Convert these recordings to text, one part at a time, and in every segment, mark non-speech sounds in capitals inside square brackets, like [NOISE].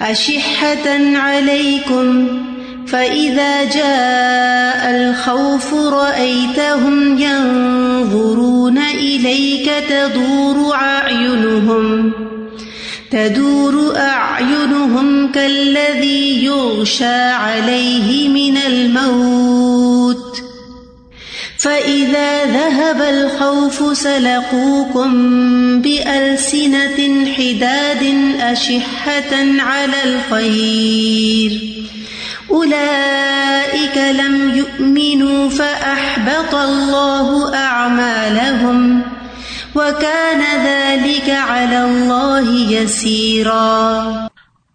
أشحة عليكم فإذا جاء الخوف رأيتهم ينظرون إليك تدور أعينهم تدور أعينهم كالذي يغشى عليه من الموت فإذا ذهب الخوف سلقوكم بألسنة حداد أشحة على الخير أولئك لم يؤمنوا فأحبط الله أعمالهم وكان ذلك على الله يسيرا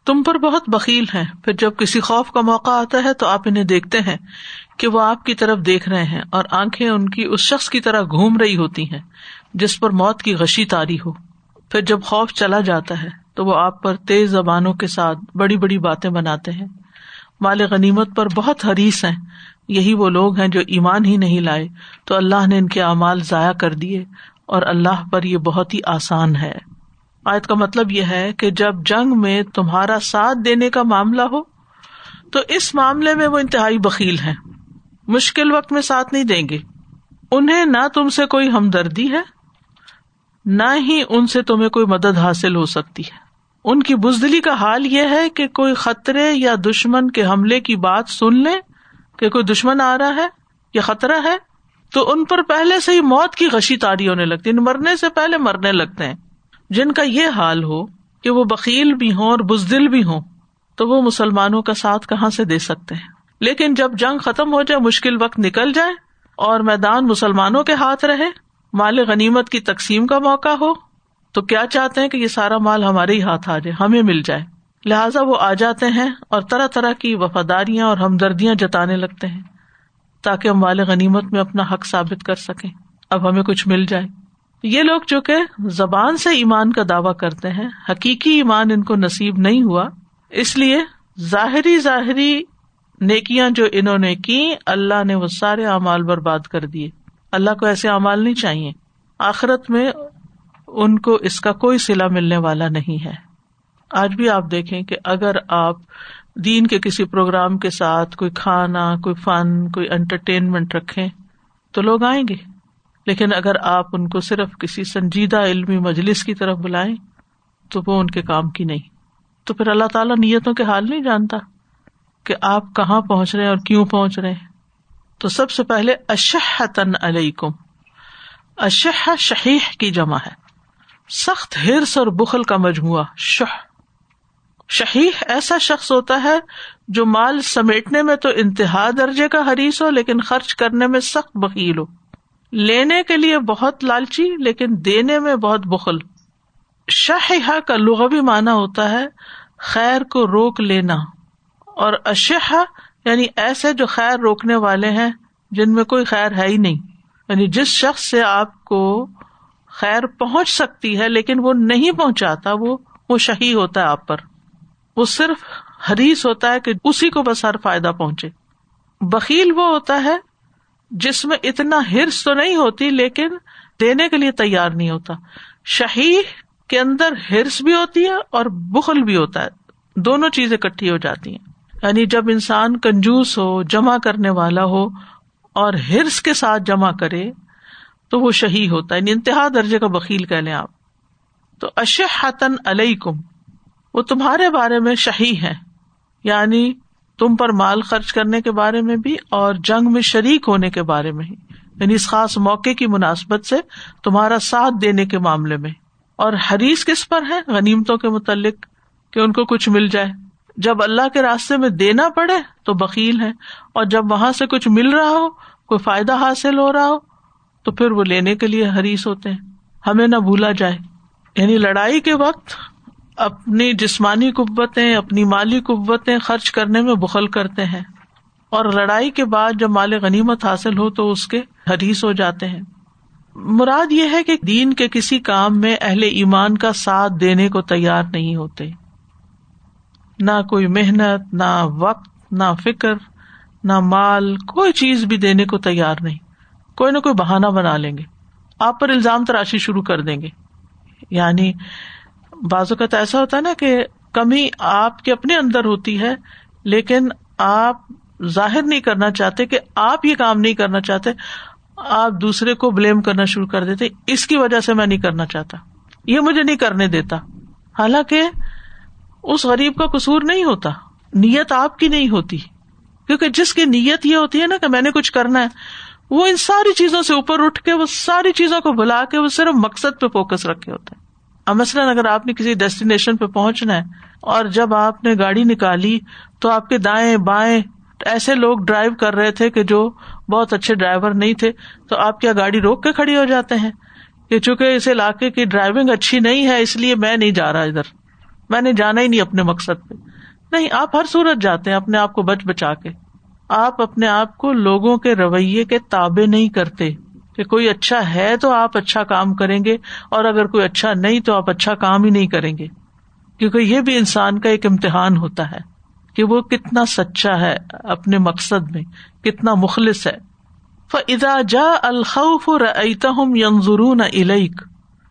تم پر بہت بخیل ہیں، پھر جب کسی خوف کا موقع آتا ہے تو آپ انہیں دیکھتے ہیں۔ کہ وہ آپ کی طرف دیکھ رہے ہیں اور آنکھیں ان کی اس شخص کی طرح گھوم رہی ہوتی ہیں، جس پر موت کی غشی تاری ہو۔ پھر جب خوف چلا جاتا ہے، تو وہ آپ پر تیز زبانوں کے ساتھ بڑی بڑی باتیں بناتے ہیں۔ مال غنیمت پر بہت حریث ہیں۔ یہی وہ لوگ ہیں جو ایمان ہی نہیں لائے۔ تو اللہ نے ان کے اعمال ضائع کر دیے اور اللہ پر یہ بہت ہی آسان ہے۔ آیت کا مطلب یہ ہے کہ جب جنگ میں تمہارا ساتھ دینے کا معاملہ ہو، تو اس معاملے میں وہ انتہائی بکیل ہیں۔ مشکل وقت میں ساتھ نہیں دیں گے۔ انہیں نہ تم سے کوئی ہمدردی ہے، نہ ہی ان سے تمہیں کوئی مدد حاصل ہو سکتی ہے۔ ان کی بزدلی کا حال یہ ہے کہ کوئی خطرے یا دشمن کے حملے کی بات سن لے کہ کوئی دشمن آ رہا ہے یا خطرہ ہے، تو ان پر پہلے سے ہی موت کی غشی تاری ہونے لگتی ہے۔ مرنے سے پہلے مرنے لگتے ہیں۔ جن کا یہ حال ہو کہ وہ بکیل بھی ہوں اور بزدل بھی ہوں، تو وہ مسلمانوں کا ساتھ کہاں سے دے سکتے ہیں؟ لیکن جب جنگ ختم ہو جائے، مشکل وقت نکل جائے اور میدان مسلمانوں کے ہاتھ رہے، مال غنیمت کی تقسیم کا موقع ہو، تو کیا چاہتے ہیں کہ یہ سارا مال ہمارے ہی ہاتھ آ جائے، ہمیں مل جائے؟ لہٰذا وہ آ جاتے ہیں اور طرح طرح کی وفاداریاں اور ہمدردیاں جتانے لگتے ہیں تاکہ ہم مال غنیمت میں اپنا حق ثابت کر سکیں۔ اب ہمیں کچھ مل جائے۔ یہ لوگ جو کہ زبان سے ایمان کا دعوی کرتے ہیں، حقیقی ایمان ان کو نصیب نہیں ہوا، اس لیے ظاہری ظاہری نیکیاں جو انہوں نے کی، اللہ نے وہ سارے اعمال برباد کر دیے۔ اللہ کو ایسے اعمال نہیں چاہیے۔ آخرت میں ان کو اس کا کوئی سلا ملنے والا نہیں ہے۔ آج بھی آپ دیکھیں کہ اگر آپ دین کے کسی پروگرام کے ساتھ کوئی کھانا، کوئی فن، کوئی انٹرٹینمنٹ رکھے تو لوگ آئیں گے۔ لیکن اگر آپ ان کو صرف کسی سنجیدہ علمی مجلس کی طرف بلائیں تو وہ ان کے کام کی نہیں۔ تو پھر اللہ تعالیٰ نیتوں کے حال نہیں جانتا۔ کہ آپ کہاں پہنچ رہے ہیں اور کیوں پہنچ رہے ہیں؟ تو سب سے پہلے اشہ تن علیکم اشہ شہیح کی جمع ہے۔ سخت ہرس اور بخل کا مجموعہ شہ شہیح ایسا شخص ہوتا ہے جو مال سمیٹنے میں تو انتہا درجے کا حریث ہو، لیکن خرچ کرنے میں سخت بکیل ہو۔ لینے کے لیے بہت لالچی، لیکن دینے میں بہت بخل۔ شاہ کا لغوی معنی ہوتا ہے خیر کو روک لینا۔ اور اشہ یعنی ایسے جو خیر روکنے والے ہیں جن میں کوئی خیر ہے ہی نہیں۔ یعنی جس شخص سے آپ کو خیر پہنچ سکتی ہے لیکن وہ نہیں پہنچاتا، وہ وہ شہی ہوتا ہے آپ پر۔ وہ صرف حریث ہوتا ہے کہ اسی کو بس ہر فائدہ پہنچے۔ بکیل وہ ہوتا ہے جس میں اتنا ہرس تو نہیں ہوتی لیکن دینے کے لیے تیار نہیں ہوتا۔ شہی کے اندر ہرس بھی ہوتی ہے اور بخل بھی ہوتا ہے۔ دونوں چیزیں اکٹھی ہو جاتی ہیں۔ یعنی جب انسان کنجوس ہو، جمع کرنے والا ہو اور ہرس کے ساتھ جمع کرے تو وہ شہی ہوتا ہے یعنی انتہا درجے کا بکیل کہہ لیں آپ۔ تو اشحتن علیہ کم وہ تمہارے بارے میں شہی ہے یعنی تم پر مال خرچ کرنے کے بارے میں بھی اور جنگ میں شریک ہونے کے بارے میں ہی۔ یعنی اس خاص موقع کی مناسبت سے تمہارا ساتھ دینے کے معاملے میں۔ اور حریث کس پر ہے؟ غنیمتوں کے متعلق کہ ان کو کچھ مل جائے۔ جب اللہ کے راستے میں دینا پڑے تو بکیل ہے، اور جب وہاں سے کچھ مل رہا ہو، کوئی فائدہ حاصل ہو رہا ہو، تو پھر وہ لینے کے لیے حریث ہوتے ہیں۔ ہمیں نہ بھولا جائے۔ یعنی لڑائی کے وقت اپنی جسمانی قوتیں، اپنی مالی قوتیں خرچ کرنے میں بخل کرتے ہیں۔ اور لڑائی کے بعد جب مال غنیمت حاصل ہو تو اس کے حریث ہو جاتے ہیں۔ مراد یہ ہے کہ دین کے کسی کام میں اہل ایمان کا ساتھ دینے کو تیار نہیں ہوتے۔ نہ کوئی محنت، نہ وقت، نہ فکر، نہ مال، کوئی چیز بھی دینے کو تیار نہیں۔ کوئی نہ کوئی بہانا بنا لیں گے۔ آپ پر الزام تراشی شروع کر دیں گے۔ یعنی بازو کا تو ایسا ہوتا ہے نا کہ کمی آپ کے اپنے اندر ہوتی ہے، لیکن آپ ظاہر نہیں کرنا چاہتے کہ آپ یہ کام نہیں کرنا چاہتے۔ آپ دوسرے کو بلیم کرنا شروع کر دیتے۔ اس کی وجہ سے میں نہیں کرنا چاہتا۔ یہ مجھے نہیں کرنے دیتا۔ حالانکہ اس غریب کا قصور نہیں ہوتا، نیت آپ کی نہیں ہوتی، کیونکہ جس کی نیت یہ ہوتی ہے نا کہ میں نے کچھ کرنا ہے، وہ ان ساری چیزوں سے اوپر اٹھ کے، وہ ساری چیزوں کو بلا کے، وہ صرف مقصد پہ فوکس رکھے ہوتے ہیں۔ اب مثلاً اگر آپ نے کسی ڈیسٹینیشن پہ پہنچنا ہے اور جب آپ نے گاڑی نکالی تو آپ کے دائیں بائیں ایسے لوگ ڈرائیو کر رہے تھے کہ جو بہت اچھے ڈرائیور نہیں تھے، تو آپ کیا گاڑی روک کے کھڑی ہو جاتے ہیں کہ چونکہ اس علاقے کی ڈرائیونگ اچھی نہیں ہے، اس لیے میں نہیں جا رہا ادھر۔ میں نے جانا ہی نہیں اپنے مقصد پہ۔ نہیں، آپ ہر صورت جاتے ہیں اپنے آپ کو بچ بچا کے۔ آپ اپنے آپ کو لوگوں کے رویے کے تابے نہیں کرتے۔ کہ کوئی اچھا ہے تو آپ اچھا کام کریں گے، اور اگر کوئی اچھا نہیں تو آپ اچھا کام ہی نہیں کریں گے۔ کیونکہ یہ بھی انسان کا ایک امتحان ہوتا ہے کہ وہ کتنا سچا ہے اپنے مقصد میں، کتنا مخلص ہے۔ فضا جا الخوف رأيتهم ينظرون إليك۔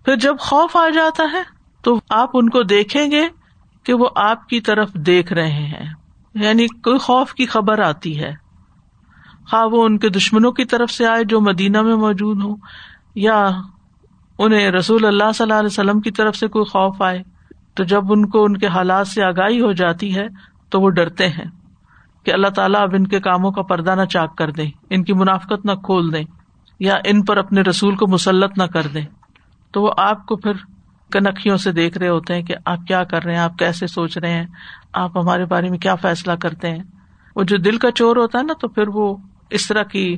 پھر جب خوف آ جاتا ہے تو آپ ان کو دیکھیں گے کہ وہ آپ کی طرف دیکھ رہے ہیں۔ یعنی کوئی خوف کی خبر آتی ہے۔ خواہ وہ ان کے دشمنوں کی طرف سے آئے جو مدینہ میں موجود ہوں۔ یا انہیں رسول اللہ صلی اللہ علیہ وسلم کی طرف سے کوئی خوف آئے۔ تو جب ان کو ان کے حالات سے آگاہی ہو جاتی ہے، تو وہ ڈرتے ہیں کہ اللہ تعالیٰ اب ان کے کاموں کا پردہ نہ چاک کر دیں، ان کی منافقت نہ کھول دیں، یا ان پر اپنے رسول کو مسلط نہ کر دیں۔ تو وہ آپ کو پھر کنکھیوں سے دیکھ رہے ہوتے ہیں کہ آپ کیا کر رہے ہیں، آپ کیسے سوچ رہے ہیں، آپ ہمارے بارے میں کیا فیصلہ کرتے ہیں۔ وہ جو دل کا چور ہوتا ہے نا، تو پھر وہ اس طرح کی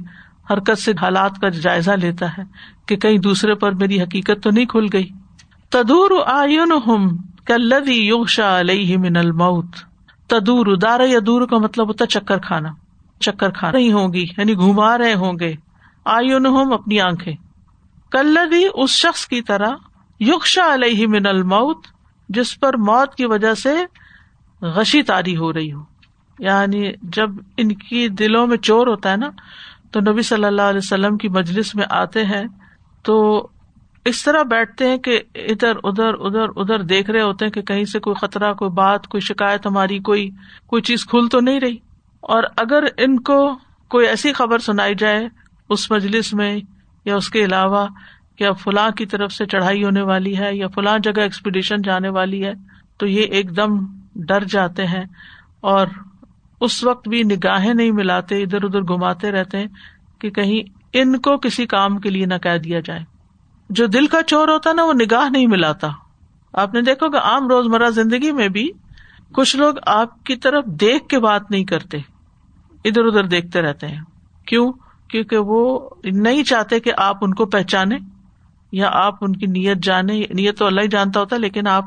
حرکت سے حالات کا جائزہ لیتا ہے کہ کہیں دوسرے پر میری حقیقت تو نہیں کھل گئی۔ تدور آئین ہم کلدی یوشا علیہ من الموت۔ تدور، دار یا دور کا مطلب ہوتا ہے چکر کھانا۔ چکر کھا رہی ہوں گی یعنی گھما رہے ہوں گے۔ آئین ہم اپنی آنکھیں۔ کلدی اس شخص کی طرح یوکشا علیہ من الموت، جس پر موت کی وجہ سے غشی تاری ہو رہی ہو۔ یعنی جب ان کی دلوں میں چور ہوتا ہے نا، تو نبی صلی اللہ علیہ وسلم کی مجلس میں آتے ہیں، تو اس طرح بیٹھتے ہیں کہ ادھر ادھر ادھر ادھر دیکھ رہے ہوتے ہیں کہ کہیں سے کوئی خطرہ، کوئی بات، کوئی شکایت ہماری، کوئی کوئی چیز کھل تو نہیں رہی۔ اور اگر ان کو کوئی ایسی خبر سنائی جائے اس مجلس میں یا اس کے علاوہ کہ فلاں کی طرف سے چڑھائی ہونے والی ہے یا فلاں جگہ ایکسپیڈیشن جانے والی ہے، تو یہ ایک دم ڈر جاتے ہیں اور اس وقت بھی نگاہیں نہیں ملاتے، ادھر ادھر گھماتے رہتے ہیں کہ کہیں ان کو کسی کام کے لیے نہ کہہ دیا جائے۔ جو دل کا چور ہوتا نا، وہ نگاہ نہیں ملاتا۔ آپ نے دیکھو کہ عام روز مرہ زندگی میں بھی کچھ لوگ آپ کی طرف دیکھ کے بات نہیں کرتے، ادھر ادھر دیکھتے رہتے ہیں۔ کیوں؟ کیونکہ وہ نہیں چاہتے کہ آپ ان کو پہچانے یا آپ ان کی نیت جانے، نیت تو اللہ ہی جانتا ہوتا لیکن آپ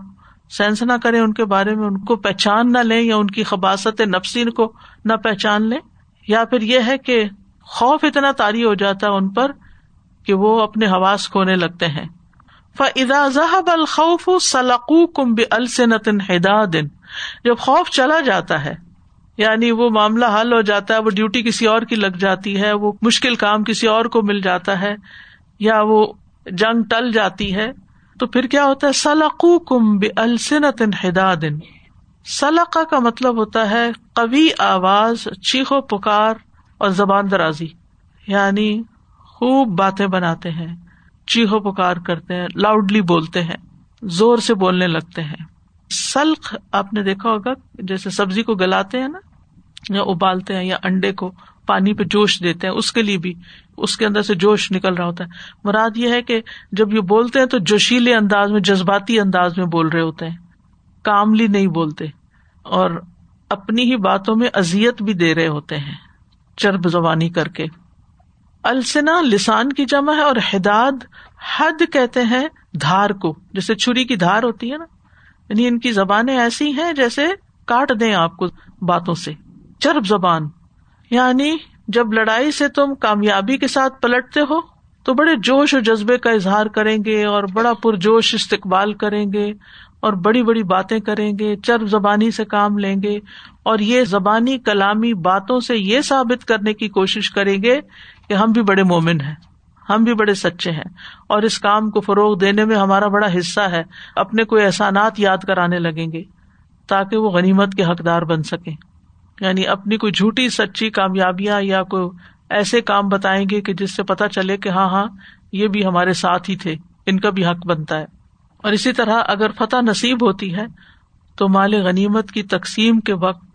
سینس نہ کریں ان کے بارے میں، ان کو پہچان نہ لیں یا ان کی خباصت نفسین کو نہ پہچان لیں۔ یا پھر یہ ہے کہ خوف اتنا تاری ہو جاتا ہے ان پر کہ وہ اپنے حواس کھونے لگتے ہیں۔ ذہب الخوف سلقو کم السنتن ہدا دن جب خوف چلا جاتا ہے یعنی وہ معاملہ حل ہو جاتا ہے، وہ ڈیوٹی کسی اور کی لگ جاتی ہے، وہ مشکل کام کسی اور کو مل جاتا ہے، یا وہ جنگ ٹل جاتی ہے، تو پھر کیا ہوتا ہے؟ سلقو کم السنت ہدا دن سلقہ کا مطلب ہوتا ہے کبھی آواز، چیخو پکار اور زبان درازی۔ یعنی خوب باتیں بناتے ہیں، چیخو پکار کرتے ہیں لاؤڈلی بولتے ہیں، زور سے بولنے لگتے ہیں۔ سلق، آپ نے دیکھا ہوگا، جیسے سبزی کو گلاتے ہیں نا، یا ابالتے ہیں، یا انڈے کو۔ پانی پہ جوش دیتے ہیں، اس کے لیے بھی، اس کے اندر سے جوش نکل رہا ہوتا ہے۔ مراد یہ ہے کہ جب یہ بولتے ہیں تو جوشیلے انداز میں، جذباتی انداز میں بول رہے ہوتے ہیں۔ کاملی نہیں بولتے۔ اور اپنی ہی باتوں میں ازیت بھی دے رہے ہوتے ہیں، چرب زبانی کر کے۔ السنا لسان کی جمع ہے اور حداد حد کہتے ہیں دھار کو، جیسے چھری کی دھار ہوتی ہے نا۔ یعنی ان کی زبانیں ایسی ہیں جیسے کاٹ دیں آپ کو باتوں سے۔ چرب زبان یعنی جب لڑائی سے تم کامیابی کے ساتھ پلٹتے ہو، تو بڑے جوش و جذبے کا اظہار کریں گے اور بڑا پرجوش استقبال کریں گے اور بڑی بڑی باتیں کریں گے، چرب زبانی سے کام لیں گے اور یہ زبانی کلامی باتوں سے یہ ثابت کرنے کی کوشش کریں گے کہ ہم بھی بڑے مومن ہیں، ہم بھی بڑے سچے ہیں اور اس کام کو فروغ دینے میں ہمارا بڑا حصہ ہے، اپنے کوئی احسانات یاد کرانے لگیں گے تاکہ وہ غنیمت کے حقدار بن سکے یعنی اپنی کوئی جھوٹی سچی کامیابیاں یا کوئی ایسے کام بتائیں گے کہ جس سے پتا چلے کہ ہاں ہاں یہ بھی ہمارے ساتھ ہی تھے، ان کا بھی حق بنتا ہے۔ اور اسی طرح اگر فتح نصیب ہوتی ہے، تو مال غنیمت کی تقسیم کے وقت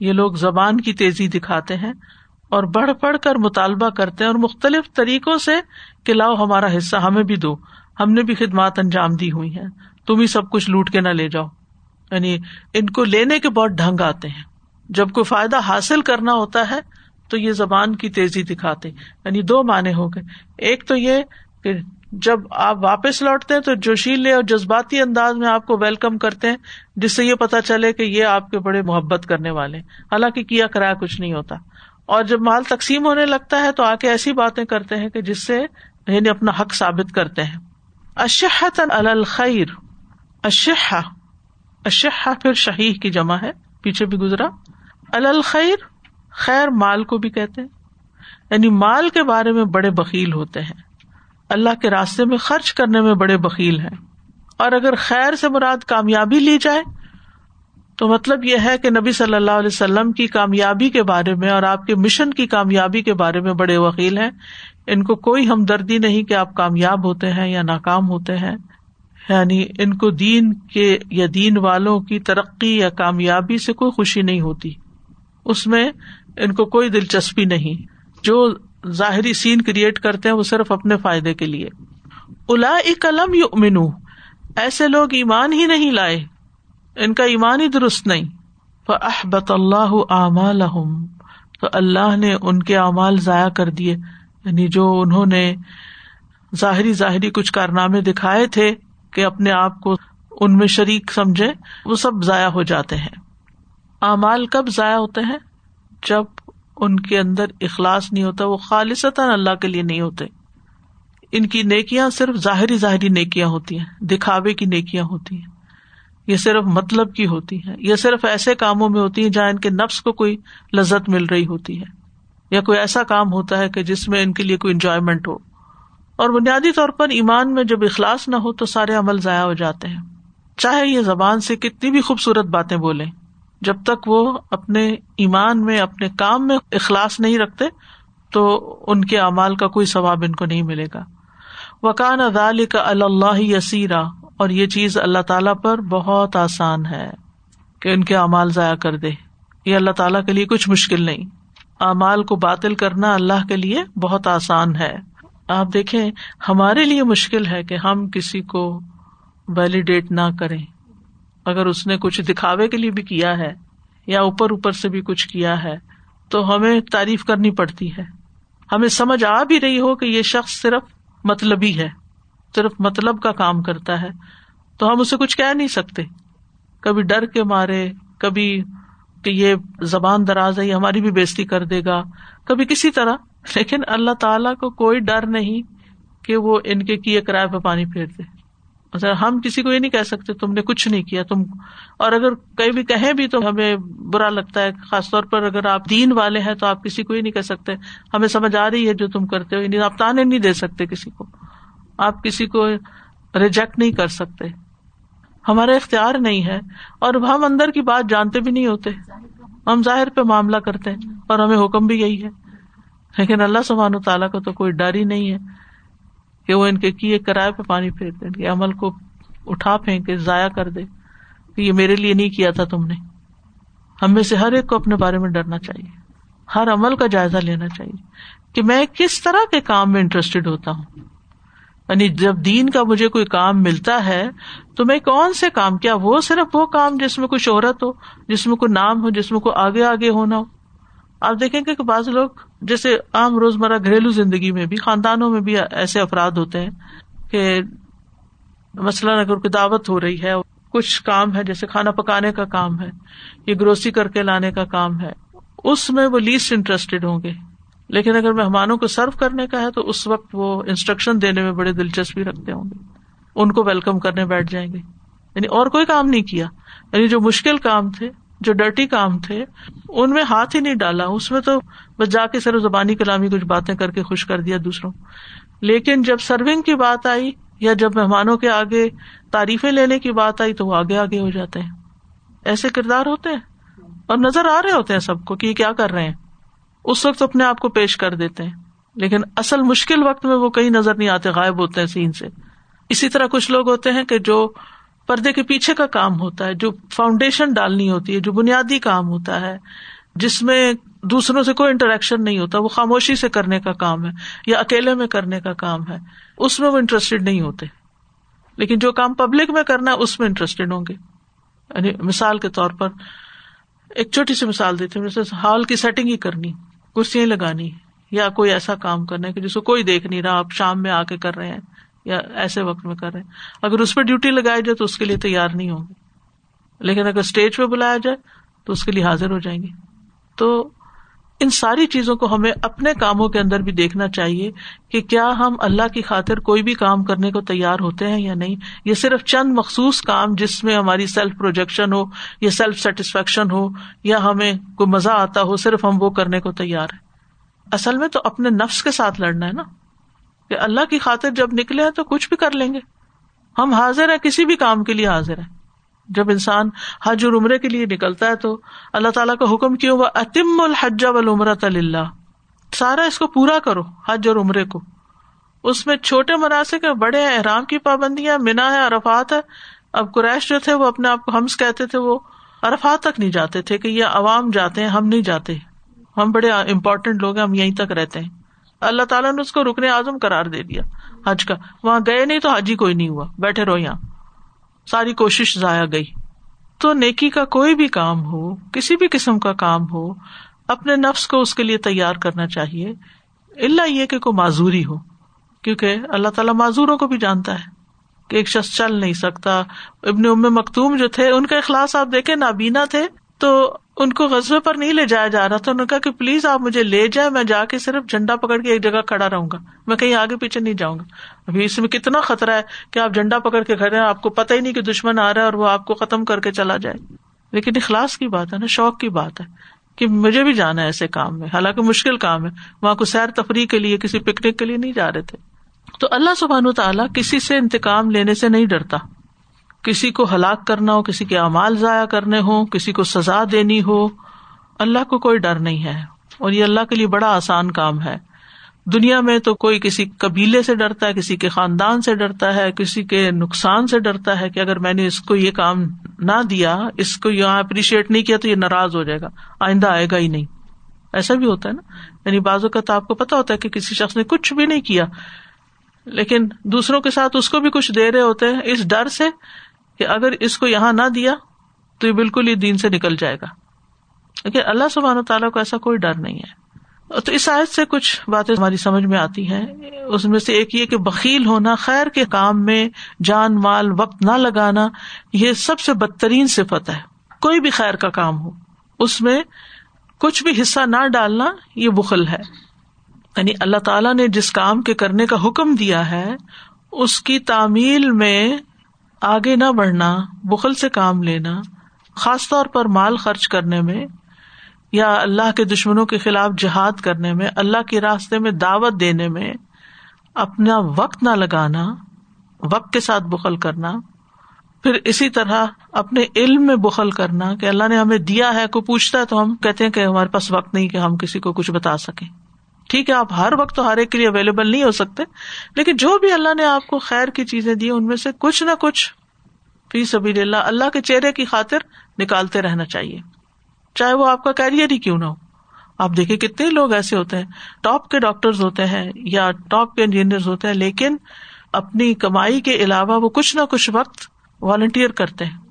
یہ لوگ زبان کی تیزی دکھاتے ہیں اور بڑھ پڑھ کر مطالبہ کرتے ہیں اور مختلف طریقوں سے کہ لاؤ ہمارا حصہ، ہمیں بھی دو۔ ہم نے بھی خدمات انجام دی ہوئی ہیں۔ تم ہی سب کچھ لوٹ کے نہ لے جاؤ۔ یعنی ان کو لینے کے بہت ڈھنگ آتے ہیں۔ جب کوئی فائدہ حاصل کرنا ہوتا ہے تو یہ زبان کی تیزی دکھاتے یعنی دو معنی ہو گئے ایک تو یہ کہ جب آپ واپس لوٹتے ہیں تو جوشیلے اور جذباتی انداز میں آپ کو ویلکم کرتے ہیں، جس سے یہ پتا چلے کہ یہ آپ کے بڑے محبت کرنے والے حالانکہ کیا کرایہ کچھ نہیں ہوتا۔ اور جب مال تقسیم ہونے لگتا ہے تو آ کے ایسی باتیں کرتے ہیں کہ جس سے یعنی اپنا حق ثابت کرتے ہیں۔ اشحت الخیر۔ اشہ اشہ پھر شہید کی جمع ہے۔ پیچھے بھی گزرا۔ الخیر خیر مال کو بھی کہتے ہیں۔ یعنی مال کے بارے میں بڑے بکیل ہوتے ہیں۔ اللہ کے راستے میں خرچ کرنے میں بڑے بکیل ہیں۔ اور اگر خیر سے مراد کامیابی لی جائے، تو مطلب یہ ہے کہ نبی صلی اللہ علیہ وسلم کی کامیابی کے بارے میں اور آپ کے مشن کی کامیابی کے بارے میں بڑے وکیل ہیں۔ ان کو کوئی ہمدردی نہیں کہ آپ کامیاب ہوتے ہیں یا ناکام ہوتے ہیں۔ یعنی ان کو دین کے یا دین والوں کی ترقی یا کامیابی سے کوئی خوشی نہیں ہوتی۔ اس میں ان کو کوئی دلچسپی نہیں۔ جو ظاہری سین کریٹ کرتے ہیں وہ صرف اپنے فائدے کے لیے۔ الا قلم یو منو ایسے لوگ ایمان ہی نہیں لائے۔ ان کا ایمان ہی درست نہیں۔ احبت اللہ اعمال تو اللہ نے ان کے اعمال ضائع کر دیے۔ یعنی جو انہوں نے ظاہری ظاہری کچھ کارنامے دکھائے تھے کہ اپنے آپ کو ان میں شریک سمجھے، وہ سب ضائع ہو جاتے ہیں۔ اعمال کب ضائع ہوتے ہیں؟ جب ان کے اندر اخلاص نہیں ہوتا، وہ خالصتا اللہ کے لیے نہیں ہوتے۔ ان کی نیکیاں صرف ظاہری ظاہری نیکیاں ہوتی ہیں، دکھاوے کی نیکیاں ہوتی ہیں۔ یہ صرف مطلب کی ہوتی ہے یہ صرف ایسے کاموں میں ہوتی ہیں جہاں ان کے نفس کو کوئی لذت مل رہی ہوتی ہے۔ یا کوئی ایسا کام ہوتا ہے کہ جس میں ان کے لیے کوئی انجوائمنٹ ہو۔ اور بنیادی طور پر ایمان میں جب اخلاص نہ ہو تو سارے عمل ضائع ہو جاتے ہیں۔ چاہے یہ زبان سے کتنی بھی خوبصورت باتیں بولیں جب تک وہ اپنے ایمان میں، اپنے کام میں اخلاص نہیں رکھتے، تو ان کے اعمال کا کوئی ثواب ان کو نہیں ملے گا۔ وکان ادال کا اللہ یسیرا اور یہ چیز اللہ تعالی پر بہت آسان ہے کہ ان کے اعمال ضائع کر دے۔ یہ اللہ تعالیٰ کے لیے کچھ مشکل نہیں۔ اعمال کو باطل کرنا اللہ کے لیے بہت آسان ہے۔ آپ دیکھیں، ہمارے لیے مشکل ہے کہ ہم کسی کو ویلیڈیٹ نہ کریں۔ اگر اس نے کچھ دکھاوے کے لیے بھی کیا ہے یا اوپر اوپر سے بھی کچھ کیا ہے، تو ہمیں تعریف کرنی پڑتی ہے۔ ہمیں سمجھ آ بھی رہی ہو کہ یہ شخص صرف مطلبی ہے، صرف مطلب کا کام کرتا ہے، تو ہم اسے کچھ کہہ نہیں سکتے۔ کبھی ڈر کے مارے، کبھی کہ یہ زبان دراز ہے، یہ ہماری بھی بےزتی کر دے گا، کبھی کسی طرح۔ لیکن اللہ تعالیٰ کو کوئی ڈر نہیں کہ وہ ان کے کیے کرائے پہ پانی پھیر دے۔ اچھا، ہم کسی کو یہ نہیں کہہ سکتے تم نے کچھ نہیں کیا، تم اور اگر کہیں بھی کہیں بھی تو ہمیں برا لگتا ہے، خاص طور پر اگر آپ دین والے ہیں تو آپ کسی کو یہ نہیں کہہ سکتے، ہمیں سمجھ آ رہی ہے جو تم کرتے ہو یعنی آپ تانے نہیں دے سکتے کسی کو، آپ کسی کو ریجیکٹ نہیں کر سکتے۔ ہمارا اختیار نہیں ہے اور ہم اندر کی بات جانتے بھی نہیں ہوتے، ہم ظاہر پہ معاملہ کرتے ہیں اور ہمیں حکم بھی یہی ہے۔ لیکن اللہ سبحان و تعالیٰ کا تو کوئی ڈر ہی نہیں ہے۔ کہ وہ ان کے کیے کرائے پہ پانی پھیر دے ان عمل کو اٹھا پھینکے، ضائع کر دے کہ یہ میرے لیے نہیں کیا تھا تم نے۔ ہم میں سے ہر ایک کو اپنے بارے میں ڈرنا چاہیے، ہر عمل کا جائزہ لینا چاہیے کہ میں کس طرح کے کام میں انٹرسٹیڈ ہوتا ہوں۔ یعنی جب دین کا مجھے کوئی کام ملتا ہے تو میں کون سے کام، کیا وہ صرف وہ کام جس میں کوئی شہرت ہو، جس میں کوئی نام ہو، جس میں کوئی آگے آگے ہونا ہو؟ آپ دیکھیں گے کہ بعض لوگ جیسے عام روزمرہ گھریلو زندگی میں بھی، خاندانوں میں بھی ایسے افراد ہوتے ہیں کہ مثلاً اگر کوئی دعوت ہو رہی ہے، کچھ کام ہے، جیسے کھانا پکانے کا کام ہے، یا گروسی کر کے لانے کا کام ہے، اس میں وہ لیسٹ انٹرسٹیڈ ہوں گے۔ لیکن اگر مہمانوں کو سرو کرنے کا ہے، تو اس وقت وہ انسٹرکشن دینے میں بڑے دلچسپی رکھتے ہوں گے۔ ان کو ویلکم کرنے بیٹھ جائیں گے۔ یعنی اور کوئی کام نہیں کیا۔ یعنی جو مشکل کام تھے جو ڈرٹی کام تھے، ان میں ہاتھ ہی نہیں ڈالا۔ اس میں تو بس جا کے سر زبانی کلامی کچھ باتیں کر کے خوش کر دیا دوسروں۔ لیکن جب سرونگ کی بات آئی یا جب مہمانوں کے آگے تعریفیں لینے کی بات آئی تو وہ آگے آگے ہو جاتے ہیں۔ ایسے کردار ہوتے ہیں اور نظر آ رہے ہوتے ہیں سب کو کہ یہ کیا کر رہے ہیں۔ اس وقت اپنے آپ کو پیش کر دیتے ہیں۔ لیکن اصل مشکل وقت میں وہ کہیں نظر نہیں آتے، غائب ہوتے ہیں سین سے۔ اسی طرح کچھ لوگ ہوتے ہیں کہ جو پردے کے پیچھے کا کام ہوتا ہے، جو فاؤنڈیشن ڈالنی ہوتی ہے، جو بنیادی کام ہوتا ہے، جس میں دوسروں سے کوئی انٹریکشن نہیں ہوتا، وہ خاموشی سے کرنے کا کام ہے یا اکیلے میں کرنے کا کام ہے، اس میں وہ انٹرسٹیڈ نہیں ہوتے۔ لیکن جو کام پبلک میں کرنا ہے، اس میں انٹرسٹیڈ ہوں گے۔ یعنی مثال کے طور پر ایک چھوٹی سی مثال دیتی ہوں، جیسے ہال کی سیٹنگ ہی کرنی، کرسیاں لگانی، یا کوئی ایسا کام کرنا ہے کہ جس کو کوئی دیکھ نہیں رہا، آپ شام میں آ کے کر رہے ہیں۔ یا ایسے وقت میں کر رہے ہیں۔ اگر اس پہ ڈیوٹی لگائی جائے تو اس کے لیے تیار نہیں ہوں گے۔ لیکن اگر اسٹیج پہ بلایا جائے تو اس کے لیے حاضر ہو جائیں گے۔ تو ان ساری چیزوں کو ہمیں اپنے کاموں کے اندر بھی دیکھنا چاہیے کہ کیا ہم اللہ کی خاطر کوئی بھی کام کرنے کو تیار ہوتے ہیں یا نہیں۔ یہ صرف چند مخصوص کام جس میں ہماری سیلف پروجیکشن ہو یا سیلف سیٹسفیکشن ہو یا ہمیں کوئی مزہ آتا ہو، صرف ہم وہ کرنے کو تیار ہے اصل میں تو اپنے نفس کے ساتھ لڑنا ہے نا۔ کہ اللہ کی خاطر جب نکلے ہیں تو کچھ بھی کر لیں گے۔ ہم حاضر ہیں، کسی بھی کام کے لیے حاضر ہیں۔ جب انسان حج اور عمرے کے لیے نکلتا ہے تو اللہ تعالیٰ کا حکم کیوں؟ وہ اتم الحج والعمرۃ اللہ سارا اس کو پورا کرو، حج اور عمرے کو۔ اس میں چھوٹے مناسب بڑے احرام کی پابندیاں منا ہے ارفات ہے۔ اب قریش جو تھے، وہ اپنے آپ کو ہمس کہتے تھے، وہ ارفات تک نہیں جاتے تھے کہ یہ عوام جاتے ہیں، ہم نہیں جاتے۔ ہم بڑے امپورٹینٹ لوگ ہیں، ہم یہیں تک رہتے ہیں۔ اللہ تعالیٰ نے اس کو رکنے اعظم کرار دے دیا۔ حج کا۔ وہاں گئے نہیں تو حج ہی کوئی نہیں ہوا۔ بیٹھے رہو یہاں۔ ساری کوشش ضائع گئی۔ تو نیکی کا کوئی بھی کام ہو، کسی بھی قسم کا کام ہو، اپنے نفس کو اس کے لیے تیار کرنا چاہیے۔ اللہ یہ کہ کوئی معذوری ہو، کیونکہ اللہ تعالیٰ معذوروں کو بھی جانتا ہے۔ کہ ایک شخص چل نہیں سکتا۔ ابن ام مختوم جو تھے، ان کا اخلاص آپ دیکھے نابینا تھے، تو ان کو غزبے پر نہیں لے جایا جا رہا تھا، انہوں نے کہا کہ پلیز آپ مجھے لے جائیں، میں جا کے صرف جھنڈا پکڑ کے ایک جگہ کھڑا رہوں گا۔ میں کہیں آگے پیچھے نہیں جاؤں گا۔ ابھی اس میں کتنا خطرہ ہے کہ آپ جھنڈا پکڑ کے کھڑے ہیں، آپ کو پتہ ہی نہیں کہ دشمن آ رہا ہے اور وہ آپ کو ختم کر کے چلا جائے۔ لیکن اخلاص کی بات ہے نا، شوق کی بات ہے کہ مجھے بھی جانا ہے ایسے کام میں۔ حالانکہ مشکل کام ہے، وہاں کو سیر تفریح کے لیے، کسی پکنک کے لیے نہیں جا رہے تھے۔ تو اللہ سبحان تعالیٰ کسی سے انتقام لینے سے نہیں ڈرتا۔ کسی کو ہلاک کرنا ہو، کسی کے امال ضائع کرنے ہو کسی کو سزا دینی ہو، اللہ کو کوئی ڈر نہیں ہے۔ اور یہ اللہ کے لیے بڑا آسان کام ہے۔ دنیا میں تو کوئی کسی قبیلے سے ڈرتا ہے، کسی کے خاندان سے ڈرتا ہے، کسی کے نقصان سے ڈرتا ہے کہ اگر میں نے اس کو یہ کام نہ دیا، اس کو یہاں اپریشیٹ نہیں کیا تو یہ ناراض ہو جائے گا، آئندہ آئے گا ہی نہیں۔ ایسا بھی ہوتا ہے نا۔ یعنی بازو کا تو آپ کو پتا ہوتا ہے کہ کسی شخص نے کچھ بھی نہیں کیا، لیکن دوسروں کے ساتھ اس کو بھی کچھ دے رہے ہوتے ہیں۔ اس ڈر سے کہ اگر اس کو یہاں نہ دیا تو یہ بالکل ہی دین سے نکل جائے گا۔ لیکن اللہ سبحانہ تعالیٰ کو ایسا کوئی ڈر نہیں ہے۔ تو اس آیت سے کچھ باتیں ہماری سمجھ میں آتی ہیں۔ اس میں سے ایک یہ کہ بکیل ہونا، خیر کے کام میں جان، مال، وقت نہ لگانا، یہ سب سے بدترین صفت ہے۔ کوئی بھی خیر کا کام ہو، اس میں کچھ بھی حصہ نہ ڈالنا یہ بخل ہے۔ یعنی اللہ تعالیٰ نے جس کام کے کرنے کا حکم دیا ہے، اس کی تعمیل میں آگے نہ بڑھنا، بخل سے کام لینا، خاص طور پر مال خرچ کرنے میں یا اللہ کے دشمنوں کے خلاف جہاد کرنے میں، اللہ کے راستے میں دعوت دینے میں اپنا وقت نہ لگانا، وقت کے ساتھ بخل کرنا، پھر اسی طرح اپنے علم میں بخل کرنا کہ اللہ نے ہمیں دیا ہے، کوئی پوچھتا ہے تو ہم کہتے ہیں کہ ہمارے پاس وقت نہیں کہ ہم کسی کو کچھ بتا سکیں۔ ٹھیک ہے، آپ ہر وقت تو ہر ایک کے لیے اویلیبل نہیں ہو سکتے، لیکن جو بھی اللہ نے آپ کو خیر کی چیزیں دی، ان میں سے کچھ نہ کچھ فی سبھی اللہ اللہ کے چہرے کی خاطر نکالتے رہنا چاہیے۔ چاہے وہ آپ کا کیریئر ہی کیوں نہ ہو۔ آپ دیکھیں کتنے لوگ ایسے ہوتے ہیں ٹاپ کے ڈاکٹر ہوتے ہیں یا ٹاپ کے انجینئر ہوتے ہیں، لیکن اپنی کمائی کے علاوہ وہ کچھ نہ کچھ وقت والنٹیئر کرتے ہیں۔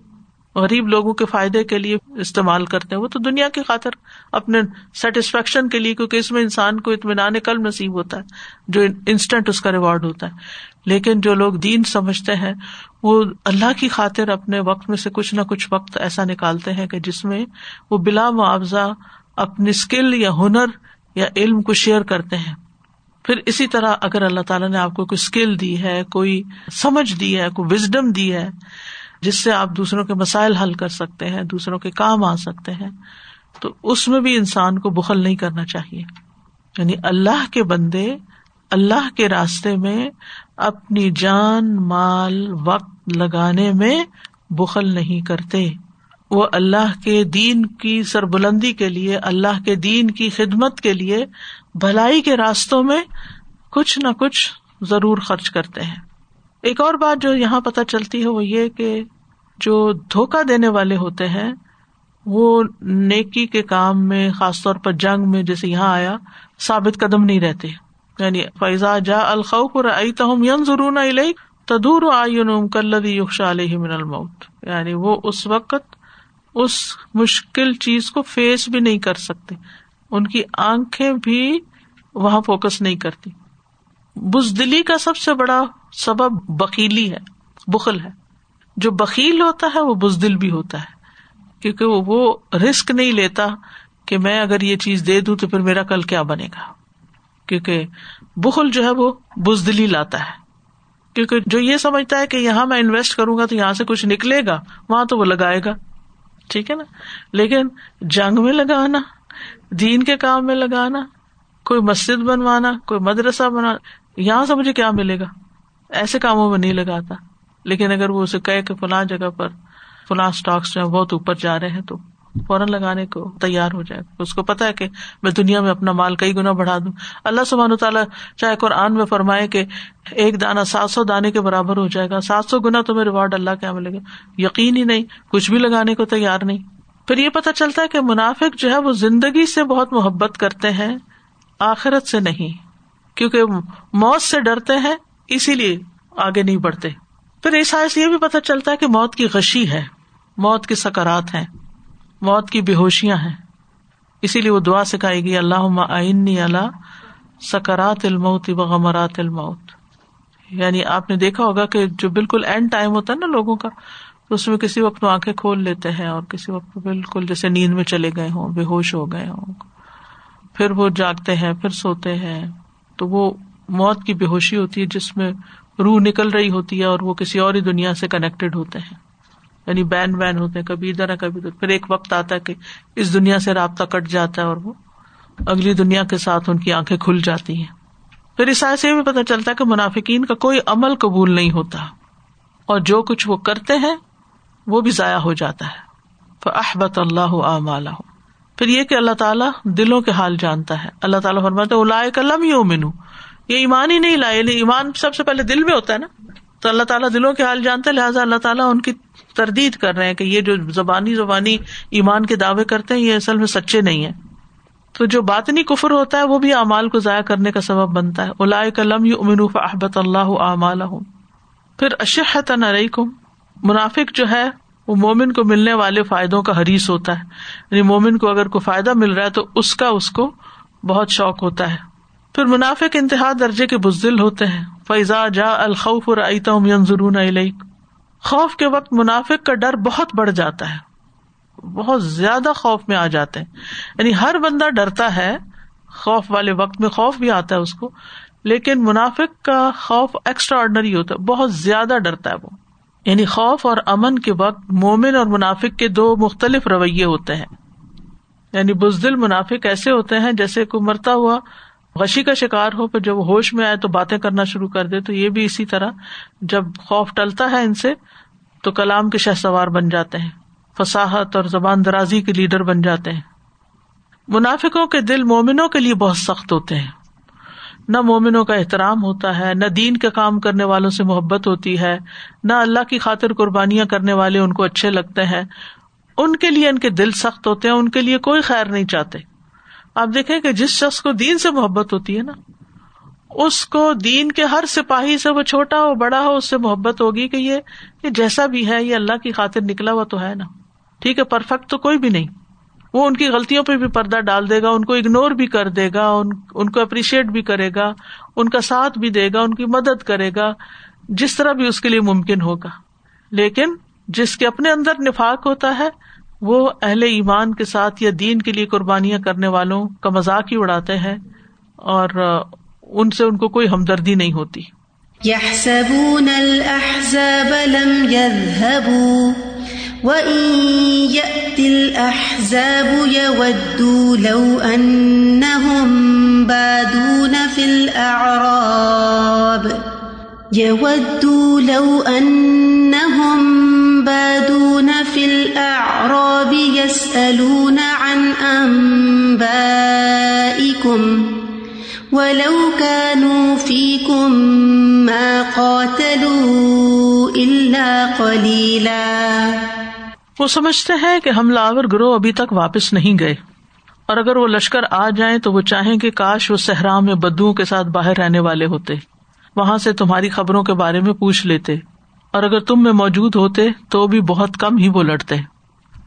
غریب لوگوں کے فائدے کے لیے استعمال کرتے ہیں۔ وہ تو دنیا کی خاطر اپنے سیٹسفیکشن کے لیے، کیونکہ اس میں انسان کو اطمینان کل نصیب ہوتا ہے، جو انسٹنٹ اس کا ریوارڈ ہوتا ہے۔ لیکن جو لوگ دین سمجھتے ہیں، وہ اللہ کی خاطر اپنے وقت میں سے کچھ نہ کچھ وقت ایسا نکالتے ہیں کہ جس میں وہ بلا معاوضہ اپنی اسکل یا ہنر یا علم کو شیئر کرتے ہیں۔ پھر اسی طرح اگر اللہ تعالیٰ نے آپ کو کوئی اسکل دی ہے، کوئی سمجھ دی ہے، کوئی وزڈم دی ہے جس سے آپ دوسروں کے مسائل حل کر سکتے ہیں، دوسروں کے کام آ سکتے ہیں۔ تو اس میں بھی انسان کو بخل نہیں کرنا چاہیے۔ یعنی اللہ کے بندے اللہ کے راستے میں اپنی جان، مال، وقت لگانے میں بخل نہیں کرتے۔ وہ اللہ کے دین کی سربلندی کے لیے، اللہ کے دین کی خدمت کے لیے بھلائی کے راستوں میں کچھ نہ کچھ ضرور خرچ کرتے ہیں۔ ایک اور بات جو یہاں پتہ چلتی ہے وہ یہ کہ جو دھوکا دینے والے ہوتے ہیں، وہ نیکی کے کام میں، خاص طور پر جنگ میں جیسے یہاں آیا، ثابت قدم نہیں رہتے۔ یعنی فیضا جا الخوف تہم ین ضرور تدور کلدی یوشا علیہ من الموت۔ یعنی وہ اس وقت اس مشکل چیز کو فیس بھی نہیں کر سکتے۔ ان کی آنکھیں بھی وہاں فوکس نہیں کرتی۔ بزدلی کا سب سے بڑا سبب بکیلی ہے، بخل ہے۔ جو بکیل ہوتا ہے، وہ بزدل بھی ہوتا ہے۔ کیونکہ وہ رسک نہیں لیتا کہ میں اگر یہ چیز دے دوں تو پھر میرا کل کیا بنے گا۔ کیونکہ بخل جو ہے، وہ بزدلی لاتا ہے۔ کیونکہ جو یہ سمجھتا ہے کہ یہاں میں انویسٹ کروں گا تو یہاں سے کچھ نکلے گا، وہاں تو وہ لگائے گا۔ ٹھیک ہے نا؟ لیکن جنگ میں لگانا، دین کے کام میں لگانا، کوئی مسجد بنوانا، کوئی مدرسہ بنانا یہاں سے مجھے کیا ملے گا؟ ایسے کاموں میں نہیں لگاتا۔ لیکن اگر وہ اسے کہ فلاں جگہ پر فلاں اسٹاکس جو بہت اوپر جا رہے ہیں تو فوراً لگانے کو تیار ہو جائے۔ اس کو پتا ہے کہ میں دنیا میں اپنا مال کئی گنا بڑھا دوں۔ اللہ سبحان تعالیٰ چاہے قرآن میں فرمائے کہ ایک دانا سات سو دانے کے برابر ہو جائے گا۔ سات سو گنا تمہیں ریوارڈ اللہ کیا ملے گا یقین ہی نہیں، کچھ بھی لگانے کو تیار نہیں۔ پھر یہ پتا چلتا ہے کہ منافق جو ہے وہ زندگی سے بہت محبت کرتے ہیں، آخرت سے نہیں۔ کیونکہ موت سے ڈرتے ہیں اسی لیے آگے نہیں بڑھتے۔ پھر اس سے یہ بھی پتا چلتا ہے کہ موت کی غشی ہے، موت کی سکارات ہیں، موت کی بے ہوشیاں ہیں۔ اسی لیے وہ دعا سکھائی گئی اللہ آئنی اللہ سکرات الموت غمرات الموت۔ یعنی آپ نے دیکھا ہوگا کہ جو بالکل اینڈ ٹائم ہوتا ہے نا لوگوں کا تو اس میں کسی وقت آنکھیں کھول لیتے ہیں اور کسی وقت بالکل جیسے نیند میں چلے گئے ہوں، بے ہوش ہو گئے ہوں۔ پھر وہ جاگتے ہیں، پھر سوتے ہیں، تو وہ موت کی بے ہوشی ہوتی ہے، جس میں روح نکل رہی ہوتی ہے اور وہ کسی اور ہی دنیا سے کنیکٹڈ ہوتے ہیں۔ یعنی بین بین ہوتے ہیں، کبھی ادھر ہے، کبھی ادھر۔ پھر ایک وقت آتا ہے کہ اس دنیا سے رابطہ کٹ جاتا ہے اور وہ اگلی دنیا کے ساتھ ان کی آنکھیں کھل جاتی ہیں۔ پھر اس سے یہ بھی پتا چلتا ہے کہ منافقین کا کوئی عمل قبول نہیں ہوتا۔ اور جو کچھ وہ کرتے ہیں، وہ بھی ضائع ہو جاتا ہے۔ احبت اللہ اعمال پھر یہ کہ اللہ تعالیٰ دلوں کے حال جانتا ہے۔ اللہ تعالیٰ فرماتا ہے کلم یہ ایمان ہی نہیں لائے یعنی ایمان سب سے پہلے دل میں ہوتا ہے نا۔ تو اللہ تعالیٰ دلوں کے حال جانتے لہٰذا اللہ تعالیٰ ان کی تردید کر رہے ہیں کہ یہ جو زبانی زبانی ایمان کے دعوے کرتے ہیں، یہ اصل میں سچے نہیں ہے تو جو باطنی کفر ہوتا ہے، وہ بھی اعمال کو ضائع کرنے کا سبب بنتا ہے۔ الاائے کلم یو امنوف احبت اللہ اعمال پھر اشحت نرئی کم منافق جو ہے، وہ مومن کو ملنے والے فائدوں کا حریث ہوتا ہے۔ یعنی مومن کو اگر کوئی فائدہ مل رہا ہے، تو اس کا اس کو بہت شوق ہوتا ہے۔ پھر منافق انتہا درجے کے بزدل ہوتے ہیں۔ فیضا جا الخوف اور خوف کے وقت منافق کا ڈر بہت بڑھ جاتا ہے۔ بہت زیادہ خوف میں آ جاتے ہیں۔ یعنی ہر بندہ ڈرتا ہے۔ خوف والے وقت میں خوف بھی آتا ہے اس کو۔ لیکن منافق کا خوف ایکسٹرا آرڈنری ہوتا ہے۔ بہت زیادہ ڈرتا ہے وہ۔ یعنی خوف اور امن کے وقت مومن اور منافق کے دو مختلف رویے ہوتے ہیں۔ یعنی بزدل منافق ایسے ہوتے ہیں جیسے کوئی مرتا ہوا غشی کا شکار ہو، پھر جب ہوش میں آئے تو باتیں کرنا شروع کر دے، تو یہ بھی اسی طرح جب خوف ٹلتا ہے ان سے تو کلام کے شہ سوار بن جاتے ہیں فساحت اور زبان درازی کے لیڈر بن جاتے ہیں۔ منافقوں کے دل مومنوں کے لیے بہت سخت ہوتے ہیں۔ نہ مومنوں کا احترام ہوتا ہے، نہ دین کا کام کرنے والوں سے محبت ہوتی ہے، نہ اللہ کی خاطر قربانیاں کرنے والے ان کو اچھے لگتے ہیں۔ ان کے لیے ان کے دل سخت ہوتے ہیں، ان کے لیے کوئی خیر نہیں چاہتے۔ آپ دیکھیں کہ جس شخص کو دین سے محبت ہوتی ہے نا، اس کو دین کے ہر سپاہی سے، وہ چھوٹا ہو، بڑا ہو، اس سے محبت ہوگی کہ یہ جیسا بھی ہے، یہ اللہ کی خاطر نکلا ہوا تو ہے نا۔ ٹھیک ہے پرفیکٹ تو کوئی بھی نہیں۔ وہ ان کی غلطیوں پہ بھی پردہ ڈال دے گا، ان کو اگنور بھی کر دے گا، ان کو اپریشیٹ بھی کرے گا، ان کا ساتھ بھی دے گا، ان کی مدد کرے گا۔ جس طرح بھی اس کے لیے ممکن ہوگا۔ لیکن جس کے اپنے اندر نفاق ہوتا ہے وہ اہل ایمان کے ساتھ یا دین کے لیے قربانیاں کرنے والوں کا مذاق ہی اڑاتے ہیں اور ان سے ان کو کوئی ہمدردی نہیں ہوتی۔ بادون في الأعراب يودوا لو أنهم بادون في الأعراب الأعراب يسألون عن أنبائكم ولو كانوا فيكم ما قاتلوا إلا قليلا وہ سمجھتے ہیں کہ حملہ آور گروہ ابھی تک واپس نہیں گئے اور اگر وہ لشکر آ جائیں تو وہ چاہیں کہ کاش وہ صحرا میں بدو کے ساتھ باہر رہنے والے ہوتے وہاں سے تمہاری خبروں کے بارے میں پوچھ لیتے اور اگر تم میں موجود ہوتے تو بھی بہت کم ہی وہ لڑتے۔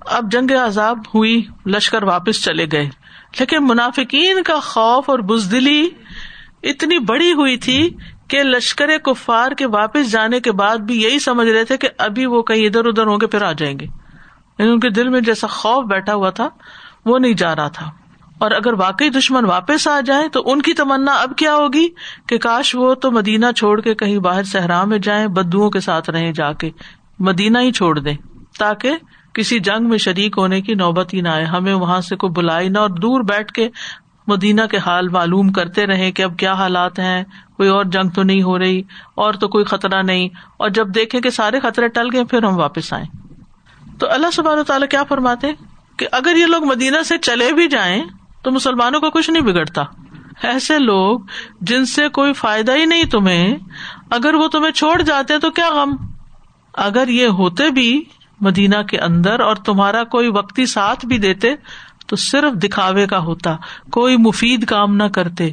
اب جنگ عذاب ہوئی، لشکر واپس چلے گئے۔ لیکن منافقین کا خوف اور بزدلی اتنی بڑی ہوئی تھی کہ لشکر کفار کے واپس جانے کے بعد بھی یہی سمجھ رہے تھے کہ ابھی وہ کہیں ادھر ادھر ہو کے پھر آ جائیں گے۔ یعنی ان کے دل میں جیسا خوف بیٹھا ہوا تھا، وہ نہیں جا رہا تھا۔ اور اگر واقعی دشمن واپس آ جائیں تو ان کی تمنا اب کیا ہوگی کہ کاش وہ تو مدینہ چھوڑ کے کہیں باہر صحرا میں جائیں، بدوؤں کے ساتھ رہیں جا کے۔ مدینہ ہی چھوڑ دیں، تاکہ کسی جنگ میں شریک ہونے کی نوبت ہی نہ آئے۔ ہمیں وہاں سے کوئی بلائی نہ اور دور بیٹھ کے مدینہ کے حال معلوم کرتے رہے کہ اب کیا حالات ہیں۔ کوئی اور جنگ تو نہیں ہو رہی، اور تو کوئی خطرہ نہیں۔ اور جب دیکھے کہ سارے خطرے ٹل گئے، پھر ہم واپس آئے تو اللہ سبحانہ تعالیٰ کیا فرماتے کہ اگر یہ لوگ مدینہ سے چلے بھی جائیں تو مسلمانوں کا کچھ نہیں بگڑتا۔ ایسے لوگ جن سے کوئی فائدہ ہی نہیں تمہیں، اگر وہ تمہیں چھوڑ جاتے تو کیا غم؟ اگر یہ ہوتے بھی مدینہ کے اندر اور تمہارا کوئی وقتی ساتھ بھی دیتے تو صرف دکھاوے کا ہوتا، کوئی مفید کام نہ کرتے۔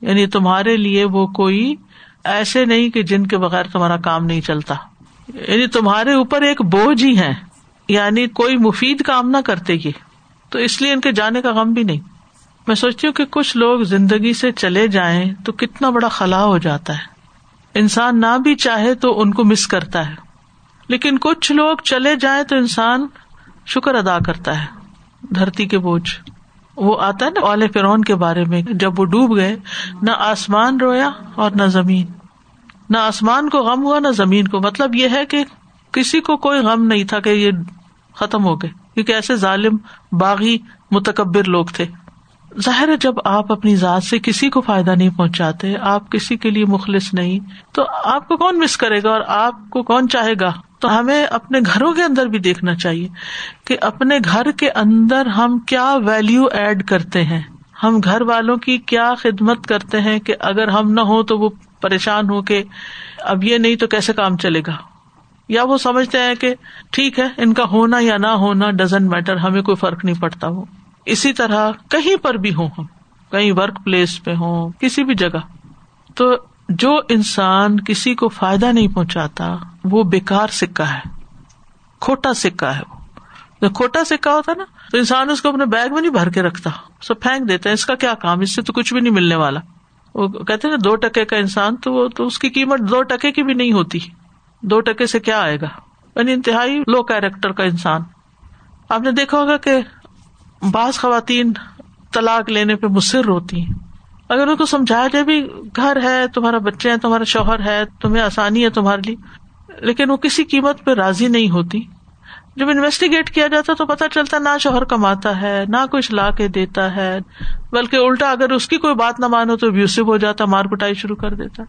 یعنی تمہارے لیے وہ کوئی ایسے نہیں کہ جن کے بغیر تمہارا کام نہیں چلتا۔ یعنی تمہارے اوپر ایک بوجھ ہی ہے یعنی کوئی مفید کام نہ کرتے یہ۔ تو اس لیے ان کے جانے کا غم بھی نہیں۔ میں سوچتی ہوں کہ کچھ لوگ زندگی سے چلے جائیں تو کتنا بڑا خلا ہو جاتا ہے۔ انسان نہ بھی چاہے تو ان کو مس کرتا ہے۔ لیکن کچھ لوگ چلے جائیں تو انسان شکر ادا کرتا ہے۔ دھرتی کے بوجھ۔ وہ آتا ہے نا اول فرون کے بارے میں، جب وہ ڈوب گئے، نہ آسمان رویا اور نہ زمین۔ نہ آسمان کو غم ہوا، نہ زمین کو۔ مطلب یہ ہے کہ کسی کو کوئی غم نہیں تھا کہ یہ ختم ہو گئے۔ کیونکہ ایسے ظالم، باغی، متکبر لوگ تھے۔ ظاہر ہے جب آپ اپنی ذات سے کسی کو فائدہ نہیں پہنچاتے، آپ کسی کے لیے مخلص نہیں، تو آپ کو کون مس کرے گا اور آپ کو کون چاہے گا؟ تو ہمیں اپنے گھروں کے اندر بھی دیکھنا چاہیے کہ اپنے گھر کے اندر ہم کیا ویلو ایڈ کرتے ہیں۔ ہم گھر والوں کی کیا خدمت کرتے ہیں کہ اگر ہم نہ ہو تو وہ پریشان ہو کے اب یہ نہیں تو کیسے کام چلے گا؟ یا وہ سمجھتے ہیں کہ ٹھیک ہے، ان کا ہونا یا نہ ہونا ڈزنٹ میٹر ہمیں کوئی فرق نہیں پڑتا وہ۔ اسی طرح کہیں پر بھی ہوں ہم، کہیں ورک پلیس پہ ہوں، کسی بھی جگہ۔ تو جو انسان کسی کو فائدہ نہیں پہنچاتا، وہ بےکار سکا ہے۔ کھوٹا سکا ہے وہ۔ جب کھوٹا سکا ہوتا نا، تو انسان اس کو اپنے بیگ میں نہیں بھر کے رکھتا، سب پھینک دیتا ہے، اس کا کیا کام؟ اس سے تو کچھ بھی نہیں ملنے والا۔ وہ کہتے نا، دو ٹکے کا انسان، تو وہ تو اس کی قیمت دو ٹکے کی بھی نہیں ہوتی۔ دو ٹکے سے کیا آئے گا؟ یعنی انتہائی لو کیریکٹر کا انسان۔ آپ نے دیکھا ہوگا کہ بعض خواتین طلاق لینے پہ مصر ہوتی ہیں۔ اگر ان کو سمجھایا جائے بھی گھر ہے، تمہارا بچے ہیں تمہارا شوہر ہے، تمہیں آسانی ہے تمہارے لیے، لیکن وہ کسی قیمت پہ راضی نہیں ہوتی۔ جب انویسٹیگیٹ کیا جاتا تو پتا چلتا نہ شوہر کماتا ہے، نہ کچھ لا کے دیتا ہے، بلکہ الٹا اگر اس کی کوئی بات نہ مانو تو ابیوسو ہو جاتا، مار کٹائی شروع کر دیتا۔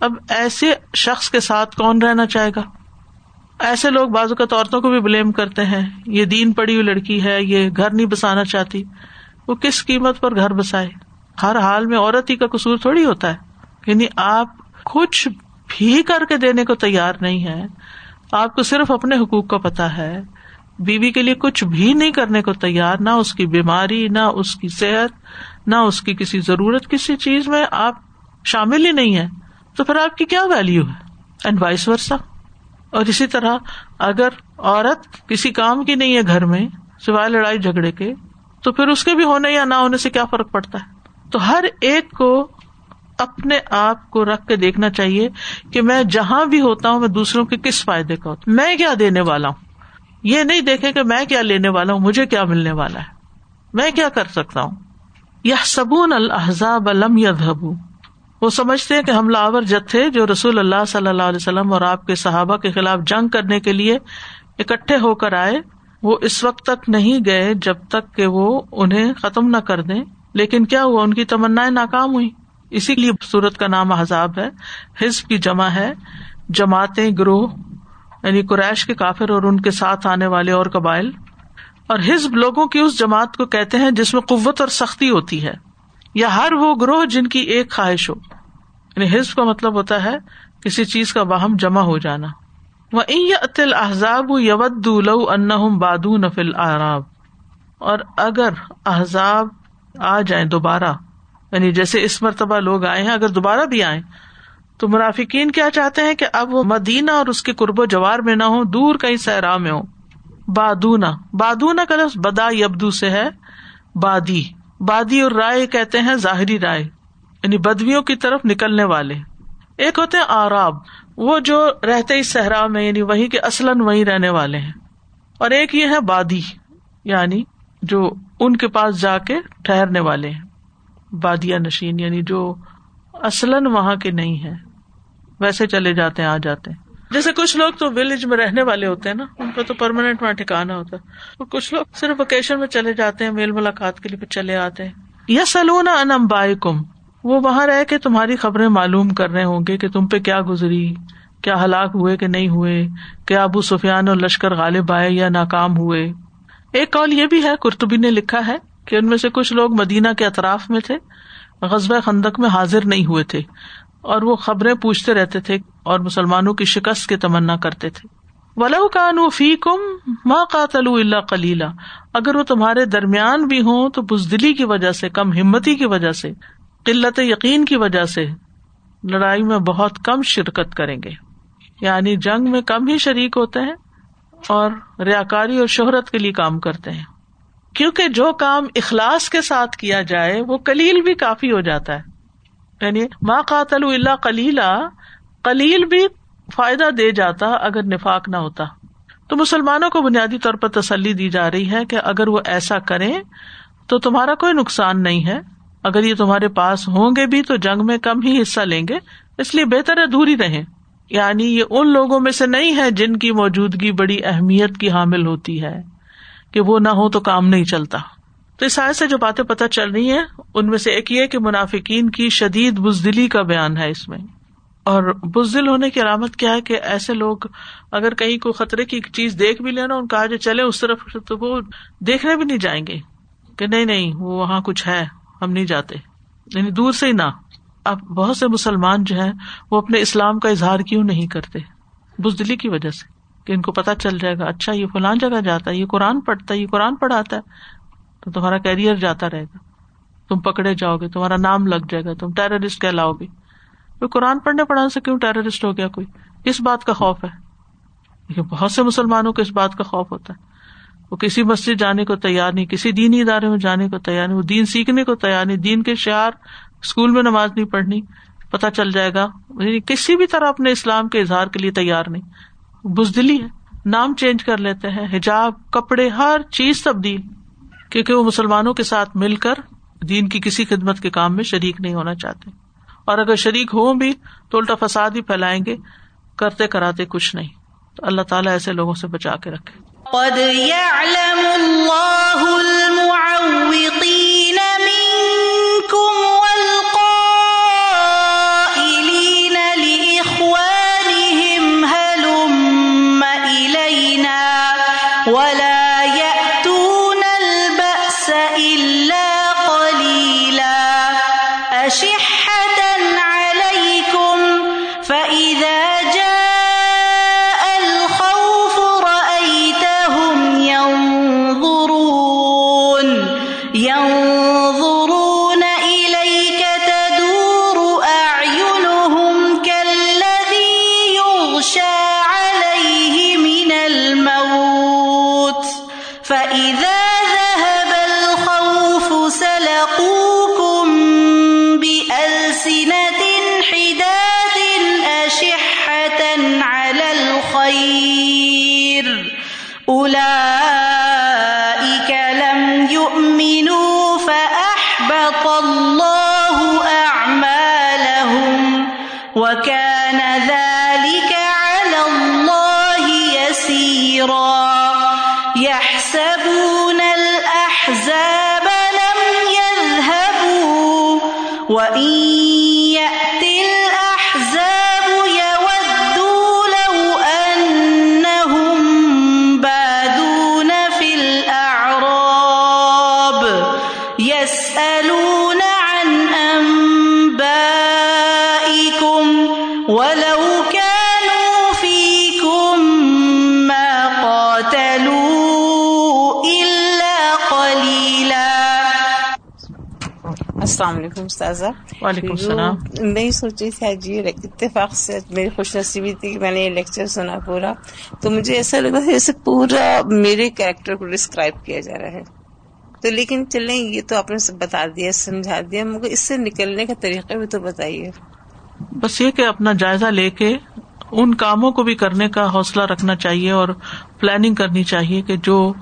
اب ایسے شخص کے ساتھ کون رہنا چاہے گا؟ ایسے لوگ بازو کا عورتوں کو بھی بلیم کرتے ہیں. یہ دین پڑی ہوئی لڑکی ہے، یہ گھر نہیں بسانا چاہتی. وہ کس قیمت پر گھر بسائے؟ ہر حال میں عورت ہی کا قصور تھوڑی ہوتا ہے. یعنی آپ کچھ بھی کر کے دینے کو تیار نہیں ہے آپ کو صرف اپنے حقوق کا پتا ہے. بیوی کے لیے کچھ بھی نہیں کرنے کو تیار، نہ اس کی بیماری، نہ اس کی صحت، نہ اس کی کسی ضرورت، کسی چیز میں آپ شامل ہی نہیں ہے تو پھر آپ کی کیا ویلو ہے؟ اینڈ وائس ورسا اور اسی طرح اگر عورت کسی کام کی نہیں ہے گھر میں، سوائے لڑائی جھگڑے کے، تو پھر اس کے بھی ہونے یا نہ ہونے سے کیا فرق پڑتا ہے؟ تو ہر ایک کو اپنے آپ کو رکھ کے دیکھنا چاہیے کہ میں جہاں بھی ہوتا ہوں، میں دوسروں کے کس فائدے کا ہوتا ہوں؟ میں کیا دینے والا ہوں؟ یہ نہیں دیکھے کہ میں کیا لینے والا ہوں، مجھے کیا ملنے والا ہے؟ میں کیا کر سکتا ہوں؟ یہ سبون الحضاب علم یا وہ سمجھتے ہیں کہ حملہ آور جتھے جو رسول اللہ صلی اللہ علیہ وسلم اور آپ کے صحابہ کے خلاف جنگ کرنے کے لیے اکٹھے ہو کر آئے، وہ اس وقت تک نہیں گئے جب تک کہ وہ انہیں ختم نہ کر دیں۔ لیکن کیا ہوا؟ ان کی تمنا ناکام ہوئی اسی لیے سورت کا نام حزاب ہے، حزب کی جمع ہے، جماعتیں، گروہ یعنی قریش کے کافر اور ان کے ساتھ آنے والے اور قبائل۔ اور حزب لوگوں کی اس جماعت کو کہتے ہیں جس میں قوت اور سختی ہوتی ہے۔ یا ہر وہ گروہ جن کی ایک خواہش ہو۔ یعنی حزب کا مطلب ہوتا ہے کسی چیز کا باہم جمع ہو جانا۔ وہ عطل احزاب یود لو ان بادو نفل آراب اور اگر احزاب آ جائیں دوبارہ یعنی جیسے اس مرتبہ لوگ آئے ہیں، اگر دوبارہ بھی آئے تو منافقین کیا چاہتے ہیں کہ اب وہ مدینہ اور اس کے قرب و جوار میں نہ ہو دور کہیں سہرا میں ہو بادونا بادونا کا لفظ بدا یبدو سے ہے، بادی۔ بادی اور رائے کہتے ہیں ظاہری رائے یعنی بدویوں کی طرف نکلنے والے۔ ایک ہوتے ہیں آراب، وہ جو رہتے اس صحرا میں یعنی وہی کے اصلاً وہیں رہنے والے ہیں۔ اور ایک یہ ہے بادی یعنی جو ان کے پاس جا کے ٹھہرنے والے ہیں۔ بادیا نشین یعنی جو اصلاً وہاں کے نہیں ہے ویسے چلے جاتے ہیں، آ جاتے ہیں۔ جیسے کچھ لوگ تو ولیج میں رہنے والے ہوتے ہیں نا، ان کا تو پرماننٹ وہاں ٹھکانا ہوتا ہے۔ اور کچھ لوگ صرف ویکیشن میں چلے جاتے ہیں، میل ملاقات کے لیے چلے آتے ہیں۔ یا سلونا ان امبائی کم وہ وہاں رہ کے تمہاری خبریں معلوم کر رہے ہوں گے کہ تم پہ کیا گزری، کیا ہلاک ہوئے کہ نہیں ہوئے، کیا ابو سفیان اور لشکر غالب آئے یا ناکام ہوئے۔ ایک کال یہ بھی ہے کرتبی نے لکھا ہے کہ ان میں سے کچھ لوگ مدینہ کے اطراف میں تھے غزب خندق میں حاضر نہیں ہوئے تھے۔ اور وہ خبریں پوچھتے رہتے تھے اور مسلمانوں کی شکست کی تمنا کرتے تھے۔ ولو کان فی کم ماں قاتل اللہ کلیلہ اگر وہ تمہارے درمیان بھی ہوں تو بزدلی کی وجہ سے، کم ہمتی کی وجہ سے، قلت یقین کی وجہ سے لڑائی میں بہت کم شرکت کریں گے۔ یعنی جنگ میں کم ہی شریک ہوتے ہیں اور ریاکاری اور شہرت کے لیے کام کرتے ہیں۔ کیونکہ جو کام اخلاص کے ساتھ کیا جائے، وہ کلیل بھی کافی ہو جاتا ہے۔ یعنی ماں قاتل اللہ کلیلہ کلیل بھی فائدہ دے جاتا اگر نفاق نہ ہوتا۔ تو مسلمانوں کو بنیادی طور پر تسلی دی جا رہی ہے کہ اگر وہ ایسا کریں تو تمہارا کوئی نقصان نہیں ہے۔ اگر یہ تمہارے پاس ہوں گے بھی تو جنگ میں کم ہی حصہ لیں گے۔ اس لیے بہتر ہے دور ہی رہیں۔ یعنی یہ ان لوگوں میں سے نہیں ہے جن کی موجودگی بڑی اہمیت کی حامل ہوتی ہے کہ وہ نہ ہو تو کام نہیں چلتا۔ تو اس سے جو باتیں پتہ چل رہی ہیں، ان میں سے ایک یہ کہ منافقین کی شدید بزدلی کا بیان ہے اس میں۔ اور بزدل ہونے کی علامت کیا ہے کہ ایسے لوگ اگر کہیں کوئی خطرے کی چیز دیکھ بھی لینا ان کہا جو چلے اس طرف تو وہ دیکھنے بھی نہیں جائیں گے کہ نہیں نہیں، وہ وہاں کچھ ہے، ہم نہیں جاتے۔ یعنی دور سے ہی نہ۔ اب بہت سے مسلمان جو ہے وہ اپنے اسلام کا اظہار کیوں نہیں کرتے؟ بزدلی کی وجہ سے کہ ان کو پتا چل جائے گا اچھا یہ فلان جگہ جاتا ہے، یہ قرآن پڑھتا ہے، یہ قرآن پڑھاتا ہے۔ تو تمہارا کیریئر جاتا رہے گا۔ تم پکڑے جاؤ گے، تمہارا نام لگ جائے گا، تم ٹیررسٹ کہلاؤ گے۔ قرآن پڑھنے پڑھانے سے کیوں ٹیررسٹ ہو گیا کوئی؟ کس بات کا خوف ہے۔ لیکن بہت سے مسلمانوں کو اس بات کا خوف ہوتا ہے۔ وہ کسی مسجد جانے کو تیار نہیں، کسی دینی ادارے میں جانے کو تیار نہیں، وہ دین سیکھنے کو تیار نہیں، دین کے شعر اسکول میں نماز نہیں پڑھنی پتا چل جائے گا۔ یعنی کسی بھی طرح اپنے اسلام کے اظہار کے لیے تیار نہیں۔ بزدلی ہے، نام چینج کر لیتے ہیں، حجاب، کپڑے، ہر چیز تبدیل۔ کیونکہ وہ مسلمانوں کے ساتھ مل کر دین کی کسی خدمت کے کام میں شریک نہیں ہونا چاہتے۔ اور اگر شریک ہوں بھی تو الٹا فساد ہی پھیلائیں گے، کرتے کراتے کچھ نہیں۔ تو اللہ تعالیٰ ایسے لوگوں سے بچا کے رکھے۔ قد يعلم الله استاذہ وعلیکم السلام میں سوچ رہی تھی آج یہ اتفاق سے میری خوش نصیبی تھی کہ میں نے یہ لیکچر سنا پورا تو مجھے ایسا لگا جیسے پورا میرے کریکٹر کو ڈسکرائب کیا جا رہا ہے۔ تو لیکن چلیں یہ تو آپ نے بتا دیا سمجھا دیا۔ مگر اس سے نکلنے کا طریقہ بھی تو بتائیے۔ بس یہ کہ اپنا جائزہ لے کے ان کاموں کو بھی کرنے کا حوصلہ رکھنا چاہیے اور پلاننگ کرنی چاہیے کہ جو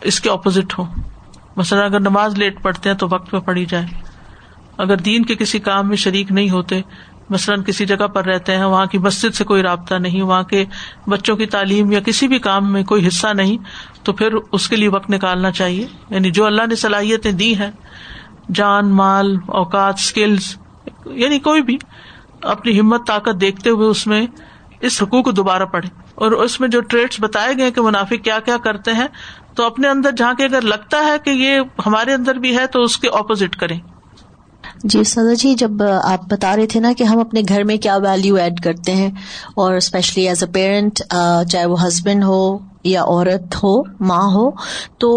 اس کے اپوزٹ ہو۔ مثلاً اگر نماز لیٹ پڑھتے ہیں تو وقت پہ پڑھی جائے۔ اگر دین کے کسی کام میں شریک نہیں ہوتے، مثلاً کسی جگہ پر رہتے ہیں، وہاں کی مسجد سے کوئی رابطہ نہیں، وہاں کے بچوں کی تعلیم یا کسی بھی کام میں کوئی حصہ نہیں، تو پھر اس کے لیے وقت نکالنا چاہیے۔ یعنی جو اللہ نے صلاحیتیں دی ہیں، جان، مال، اوقات اسکلس یعنی کوئی بھی، اپنی ہمت، طاقت دیکھتے ہوئے اس میں اس حقوق کو دوبارہ پڑھے اور اس میں جو ٹریڈس بتائے گئے کہ منافع کیا کیا کرتے ہیں، تو اپنے اندر جہاں کے اگر لگتا ہے کہ یہ ہمارے اندر بھی ہے، تو اس کے اپوزٹ کریں۔ جی سزا جی جب آپ بتا رہے تھے نا کہ ہم اپنے گھر میں کیا ویلو ایڈ کرتے ہیں، اور اسپیشلی ایز اے پیرنٹ چاہے وہ ہسبینڈ ہو یا عورت ہو، ماں ہو، تو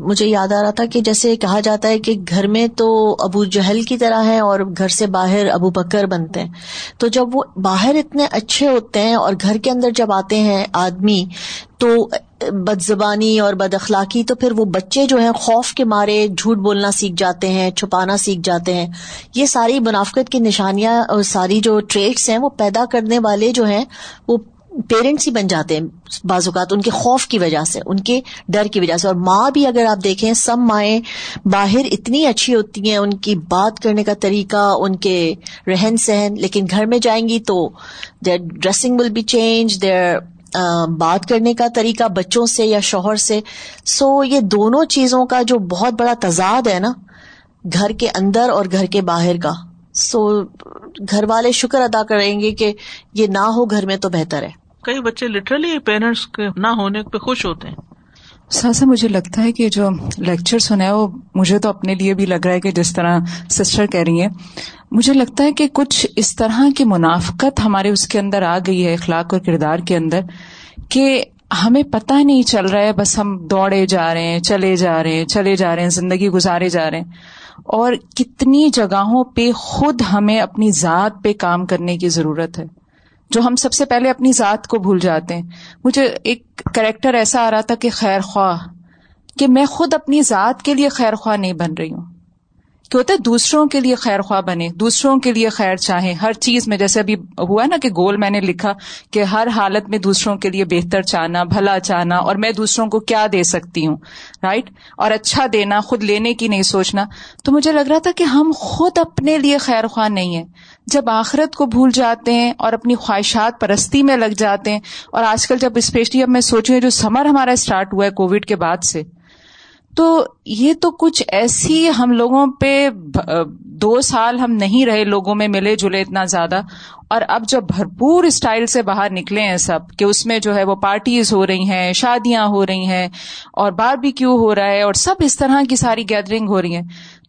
مجھے یاد آ رہا تھا کہ جیسے کہا جاتا ہے کہ گھر میں تو ابو جہل کی طرح ہے اور گھر سے باہر ابو بکر بنتے ہیں۔ تو جب وہ باہر اتنے اچھے ہوتے ہیں اور گھر کے اندر جب آتے ہیں آدمی، تو بد زبانی اور بد اخلاقی تو پھر وہ بچے جو ہیں خوف کے مارے جھوٹ بولنا سیکھ جاتے ہیں، چھپانا سیکھ جاتے ہیں۔ یہ ساری منافقت کی نشانیاں اور ساری جو ٹریڈس ہیں وہ پیدا کرنے والے جو ہیں وہ پیرنٹس ہی بن جاتے ہیں۔ بعض اوقات ان کے خوف کی وجہ سے، ان کے ڈر کی وجہ سے۔ اور ماں بھی اگر آپ دیکھیں، سب مائیں باہر اتنی اچھی ہوتی ہیں، ان کی بات کرنے کا طریقہ، ان کے رہن سہن، لیکن گھر میں جائیں گی تو there dressing will be change there بات کرنے کا طریقہ بچوں سے یا شوہر سے۔ سو یہ دونوں چیزوں کا جو بہت بڑا تضاد ہے نا، گھر کے اندر اور گھر کے باہر کا۔ سو گھر والے شکر ادا کریں گے کہ یہ نہ ہو گھر میں تو بہتر ہے۔ کئی بچے لٹرلی پیرنٹس کے نہ ہونے پہ خوش ہوتے ہیں۔ ساسا مجھے لگتا ہے کہ جو لیکچر سنا ہے وہ مجھے تو اپنے لیے بھی لگ رہا ہے کہ جس طرح سسٹر کہہ رہی ہیں۔ مجھے لگتا ہے کہ کچھ اس طرح کی منافقت ہمارے اس کے اندر آ گئی ہے، اخلاق اور کردار کے اندر، کہ ہمیں پتہ نہیں چل رہا ہے، بس ہم دوڑے جا رہے ہیں، چلے جا رہے ہیں، چلے جا رہے ہیں، زندگی گزارے جا رہے ہیں۔ اور کتنی جگہوں پہ خود ہمیں اپنی ذات پہ کام کرنے کی ضرورت ہے۔ جو ہم سب سے پہلے اپنی ذات کو بھول جاتے ہیں۔ مجھے ایک کریکٹر ایسا آ رہا تھا کہ خیر خواہ کہ میں خود اپنی ذات کے لیے خیر خواہ نہیں بن رہی ہوں۔ کہ ہوتا ہے دوسروں کے لیے خیر خواہ بنے، دوسروں کے لیے خیر چاہیں۔ ہر چیز میں جیسے ابھی ہوا نا کہ گول میں نے لکھا کہ ہر حالت میں دوسروں کے لیے بہتر چاہنا، بھلا چاہنا اور میں دوسروں کو کیا دے سکتی ہوں رائٹ اور اچھا دینا، خود لینے کی نہیں سوچنا۔ تو مجھے لگ رہا تھا کہ ہم خود اپنے لیے خیر خواہ نہیں ہیں۔ جب آخرت کو بھول جاتے ہیں اور اپنی خواہشات پرستی میں لگ جاتے ہیں اور آج کل جب اسپیشلی اب میں سوچوں جو سمر ہمارا اسٹارٹ ہوا ہے کووڈ کے بعد سے تو یہ تو کچھ ایسی ہم لوگوں پہ دو سال ہم نہیں رہے لوگوں میں ملے جلے اتنا زیادہ۔ اور اب جب بھرپور اسٹائل سے باہر نکلے ہیں سب کہ اس میں جو ہے وہ پارٹیز ہو رہی ہیں، شادیاں ہو رہی ہیں اور بار بھی کیوں ہو رہا ہے اور سب اس طرح کی ساری گیدرنگ ہو رہی ہیں۔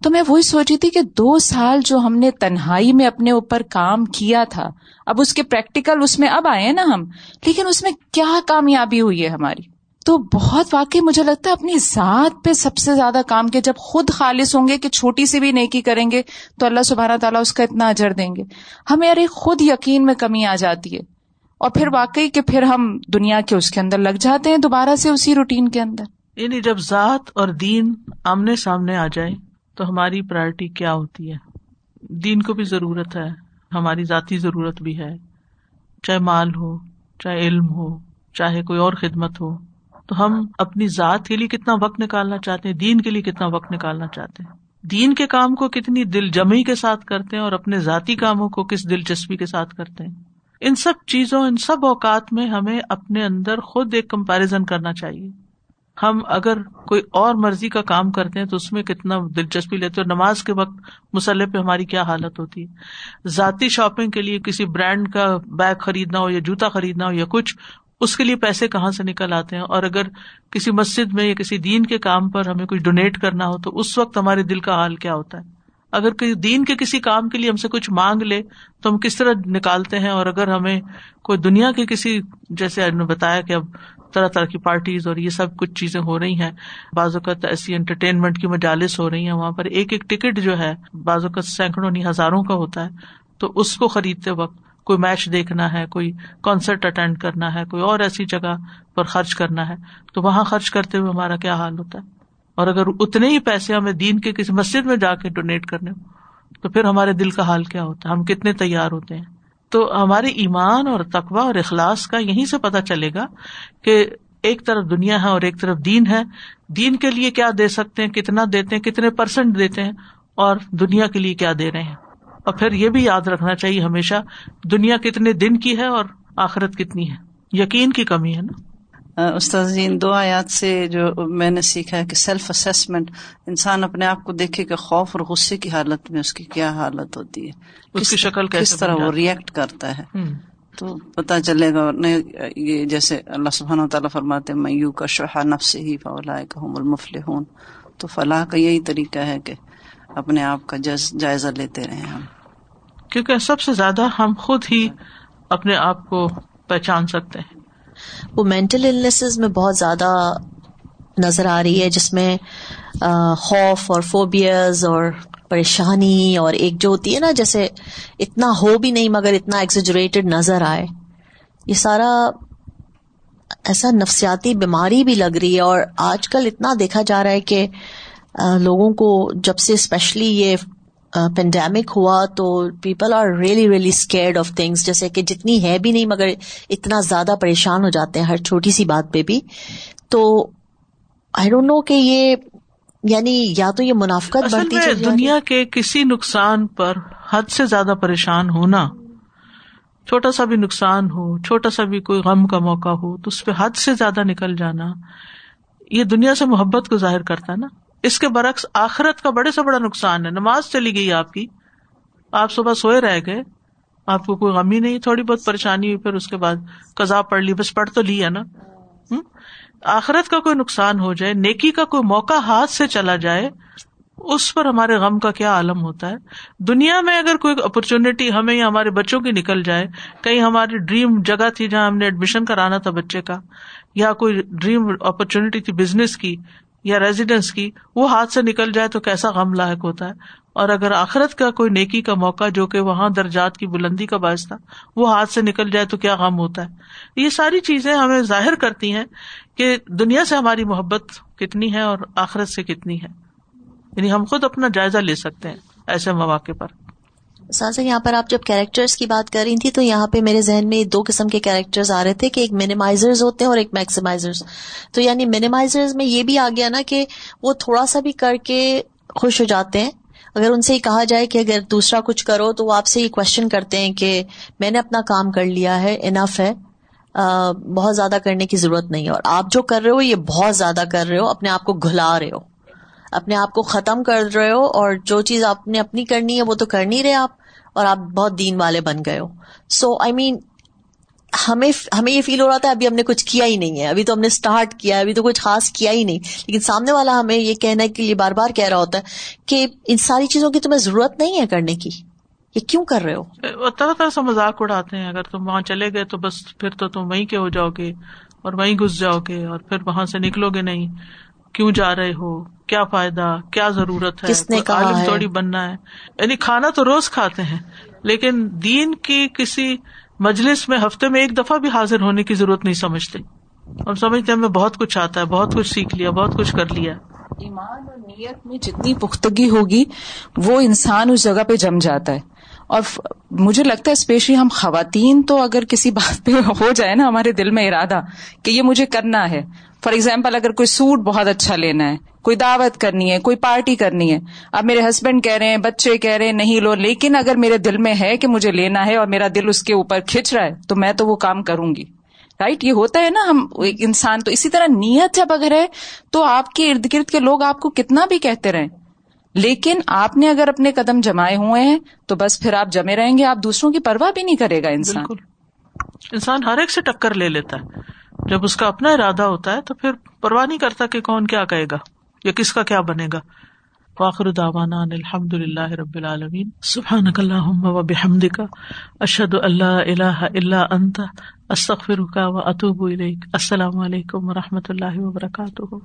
تو میں وہی سوچی تھی کہ دو سال جو ہم نے تنہائی میں اپنے اوپر کام کیا تھا، اب اس کے پریکٹیکل اس میں اب آئے نا ہم، لیکن اس میں کیا کامیابی ہوئی ہے ہماری؟ تو بہت واقعی مجھے لگتا ہے اپنی ذات پہ سب سے زیادہ کام کے، جب خود خالص ہوں گے کہ چھوٹی سی بھی نیکی کریں گے تو اللہ سبحانہ تعالیٰ اس کا اتنا اجر دیں گے۔ ہمیں ارے خود یقین میں کمی آ جاتی ہے۔ اور پھر واقعی کہ پھر ہم دنیا کے اس کے اندر لگ جاتے ہیں دوبارہ سے اسی روٹین کے اندر۔ یعنی جب ذات اور دین آمنے سامنے آ جائے تو ہماری پرائرٹی کیا ہوتی ہے؟ دین کو بھی ضرورت ہے، ہماری ذاتی ضرورت بھی ہے۔ چاہے مال ہو، چاہے علم ہو، چاہے کوئی اور خدمت ہو۔ تو ہم اپنی ذات کے لیے کتنا وقت نکالنا چاہتے ہیں، دین کے لیے کتنا وقت نکالنا چاہتے ہیں۔ دین کے کام کو کتنی دل جمی کے ساتھ کرتے ہیں اور اپنے ذاتی کاموں کو کس دلچسپی کے ساتھ کرتے ہیں۔ ان سب چیزوں، ان سب اوقات میں ہمیں اپنے اندر خود ایک کمپیرزن کرنا چاہیے۔ ہم اگر کوئی اور مرضی کا کام کرتے ہیں تو اس میں کتنا دلچسپی لیتے اور نماز کے وقت مسلح پہ ہماری کیا حالت ہوتی ہے۔ ذاتی شاپنگ کے لیے کسی برانڈ کا بیگ خریدنا ہو یا جوتا خریدنا ہو یا کچھ اس کے لیے پیسے کہاں سے نکل آتے ہیں؟ اور اگر کسی مسجد میں یا کسی دین کے کام پر ہمیں کچھ ڈونیٹ کرنا ہو تو اس وقت ہمارے دل کا حال کیا ہوتا ہے؟ اگر دین کے کسی کام کے لیے ہم سے کچھ مانگ لے تو ہم کس طرح نکالتے ہیں؟ اور اگر ہمیں کوئی دنیا کے کسی، جیسے نے بتایا کہ اب طرح طرح کی پارٹیز اور یہ سب کچھ چیزیں ہو رہی ہیں، بعض اوقات ایسی انٹرٹینمنٹ کی مجالس ہو رہی ہیں، وہاں پر ایک ایک ٹکٹ جو ہے، بعض اوقات سینکڑوں نہیں ہزاروں کا ہوتا ہے، تو اس کو خریدتے وقت کوئی میچ دیکھنا ہے، کوئی کانسرٹ اٹینڈ کرنا ہے، کوئی اور ایسی جگہ پر خرچ کرنا ہے، تو وہاں خرچ کرتے ہوئے ہمارا کیا حال ہوتا ہے؟ اور اگر اتنے ہی پیسے ہمیں دین کے کسی مسجد میں جا کے ڈونیٹ کرنے ہو تو پھر ہمارے دل کا حال کیا ہوتا ہے؟ ہم کتنے تیار ہوتے ہیں؟ تو ہمارے ایمان اور تقوا اور اخلاص کا یہیں سے پتا چلے گا کہ ایک طرف دنیا ہے اور ایک طرف دین ہے۔ دین کے لیے کیا دے سکتے ہیں؟ کتنا دیتے ہیں؟ کتنے پرسینٹ دیتے ہیں؟ اور دنیا کے لیے کیا دے رہے ہیں؟ اور پھر یہ بھی یاد رکھنا چاہیے ہمیشہ دنیا کتنے دن کی ہے اور آخرت کتنی ہے؟ یقین کی کمی ہے نا؟ استاد جی ان دو آیات سے جو میں نے سیکھا ہے کہ سیلف اسسمنٹ انسان اپنے آپ کو دیکھے کہ خوف اور غصے کی حالت میں اس کی کیا حالت ہوتی ہے؟ اس کی شکل کس طرح وہ ریئیکٹ کرتا ہے؟ تو پتا چلے گا یہ جیسے اللہ سبحانہ و تعالیٰ فرماتے میو کا شہا نفس ہی کا المفل ہوں تو فلاح کا یہی طریقہ ہے کہ اپنے آپ کا جائزہ لیتے رہے ہم۔ کیونکہ سب سے زیادہ ہم خود ہی اپنے آپ کو پہچان سکتے ہیں۔ وہ مینٹل میں بہت زیادہ نظر آ رہی ہے، جس میں خوف اور فوبیاز اور پریشانی اور ایک جو ہوتی ہے نا، جیسے اتنا ہو بھی نہیں مگر اتنا ایکسیجریٹڈ نظر آئے۔ یہ سارا ایسا نفسیاتی بیماری بھی لگ رہی ہے اور آج کل اتنا دیکھا جا رہا ہے کہ لوگوں کو جب سے اسپیشلی یہ پینڈیمک ہوا تو people are really really scared of things جیسے کہ جتنی ہے بھی نہیں مگر اتنا زیادہ پریشان ہو جاتے ہیں ہر چھوٹی سی بات پہ بھی۔ تو آئی ڈونٹ نو کہ یہ یعنی یا تو یہ منافقت بڑھتی دنیا کے کسی نقصان پر حد سے زیادہ پریشان ہونا چھوٹا سا بھی نقصان ہو چھوٹا سا بھی کوئی غم کا موقع ہو تو اس پہ حد سے زیادہ نکل جانا یہ دنیا سے محبت کو ظاہر کرتا ہے نا۔ اس کے برعکس آخرت کا بڑے سے بڑا نقصان ہے۔ نماز چلی گئی آپ کی۔ آپ صبح سوئے رہ گئے۔ آپ کو کوئی غمی نہیں، تھوڑی بہت پریشانی ہوئی، پھر اس کے بعد کزا پڑھ لی، بس پڑھ تو لی ہے نا۔ آخرت کا کوئی نقصان ہو جائے، نیکی کا کوئی موقع ہاتھ سے چلا جائے، اس پر ہمارے غم کا کیا عالم ہوتا ہے؟ دنیا میں اگر کوئی اپرچونٹی ہمیں یا ہمارے بچوں کی نکل جائے، کہیں ہماری ڈریم جگہ تھی جہاں ہم نے ایڈمیشن کرانا تھا بچے کا، یا کوئی ڈریم اپرچونٹی تھی بزنس کی یا ریزیڈینس کی وہ ہاتھ سے نکل جائے تو کیسا غم لاحق ہوتا ہے؟ اور اگر آخرت کا کوئی نیکی کا موقع جو کہ وہاں درجات کی بلندی کا باعث تھا، وہ ہاتھ سے نکل جائے تو کیا غم ہوتا ہے؟ یہ ساری چیزیں ہمیں ظاہر کرتی ہیں کہ دنیا سے ہماری محبت کتنی ہے اور آخرت سے کتنی ہے۔ یعنی ہم خود اپنا جائزہ لے سکتے ہیں ایسے مواقع پر۔ سازا یہاں پر آپ جب کیریکٹرز کی بات کر رہی تھی تو یہاں پہ میرے ذہن میں دو قسم کے کیریکٹرز آ رہے تھے کہ ایک مینیمائزرز ہوتے ہیں اور ایک میکسیمائزرز تو یعنی مینیمائزرز میں یہ بھی آ گیا نا کہ وہ تھوڑا سا بھی کر کے خوش ہو جاتے ہیں۔ اگر ان سے یہ کہا جائے کہ اگر دوسرا کچھ کرو تو وہ آپ سے یہ کوشچن کرتے ہیں کہ میں نے اپنا کام کر لیا ہے انف ہے۔ بہت زیادہ کرنے کی ضرورت نہیں ہے۔ اور آپ جو کر رہے ہو، یہ بہت زیادہ کر رہے ہو، اپنے آپ کو گھلا رہے ہو۔ اپنے آپ کو ختم کر رہے ہو اور جو چیز آپ نے اپنی کرنی ہے وہ تو کر نہیں رہے آپ اور آپ بہت دین والے بن گئے ہو۔ سو آئی مین ہمیں ہمیں یہ فیل ہو رہا تھا ابھی ہم نے کچھ کیا ہی نہیں ہے۔ ابھی تو ہم نے اسٹارٹ کیا ابھی تو کچھ خاص کیا ہی نہیں۔ لیکن سامنے والا ہمیں یہ کہنے کے لیے بار بار کہہ رہا ہوتا ہے کہ ان ساری چیزوں کی تمہیں ضرورت نہیں ہے کرنے کی۔ یہ کیوں کر رہے ہو؟ طرح طرح سے مذاق اڑاتے ہیں۔ اگر تم وہاں چلے گئے تو بس پھر تو تم وہیں کے ہو جاؤ گے اور وہیں گھس جاؤ گے اور پھر وہاں سے نکلو گے نہیں۔ کیوں جا رہے ہو؟ کیا فائدہ؟ کیا ضرورت ہے؟ کس نے کہا تھوڑی بننا ہے۔ یعنی کھانا تو روز کھاتے ہیں لیکن دین کی کسی مجلس میں ہفتے میں ایک دفعہ بھی حاضر ہونے کی ضرورت نہیں سمجھتے۔ اور سمجھتے ہمیں بہت کچھ آتا ہے بہت کچھ سیکھ لیا بہت کچھ کر لیا۔ ایمان اور نیت میں جتنی پختگی ہوگی وہ انسان اس جگہ پہ جم جاتا ہے۔ اور مجھے لگتا ہے اسپیشلی ہم خواتین تو اگر کسی بات پہ [LAUGHS] ہو جائے نا ہمارے دل میں ارادہ کہ یہ مجھے کرنا ہے۔ فار ایگزامپل اگر کوئی سوٹ بہت اچھا لینا ہے، کوئی دعوت کرنی ہے، کوئی پارٹی کرنی ہے، اب میرے ہسبینڈ کہہ رہے ہیں، بچے کہہ رہے ہیں، نہیں لو، لیکن اگر میرے دل میں ہے کہ مجھے لینا ہے اور میرا دل اس کے اوپر کھینچ رہا ہے، تو میں تو وہ کام کروں گی۔ رائٹ یہ ہوتا ہے نا ہم ایک انسان، تو اسی طرح نیت جب اگر ہے، تو آپ کے ارد گرد کے لوگ آپ کو کتنا بھی کہتے رہیں۔ لیکن آپ نے اگر اپنے قدم جمائے ہوئے ہیں تو بس پھر آپ جمے رہیں گے آپ دوسروں کی پرواہ بھی نہیں کرے گا انسان۔ انسان ہر ایک سے ٹکر لے لیتا ہے۔ جب اس کا اپنا ارادہ ہوتا ہے تو پھر پرواہ نہیں کرتا کہ کون کیا کہے گا یا کس کا کیا بنے گا۔ واخر داوانا الحمد للہ رب العالمین۔ سبحان اللہ و بحمد کا اشد اللہ اللہ اللہ انت۔ استغفر کا و اطوب السلام علیکم و رحمۃ اللہ وبرکاتہ۔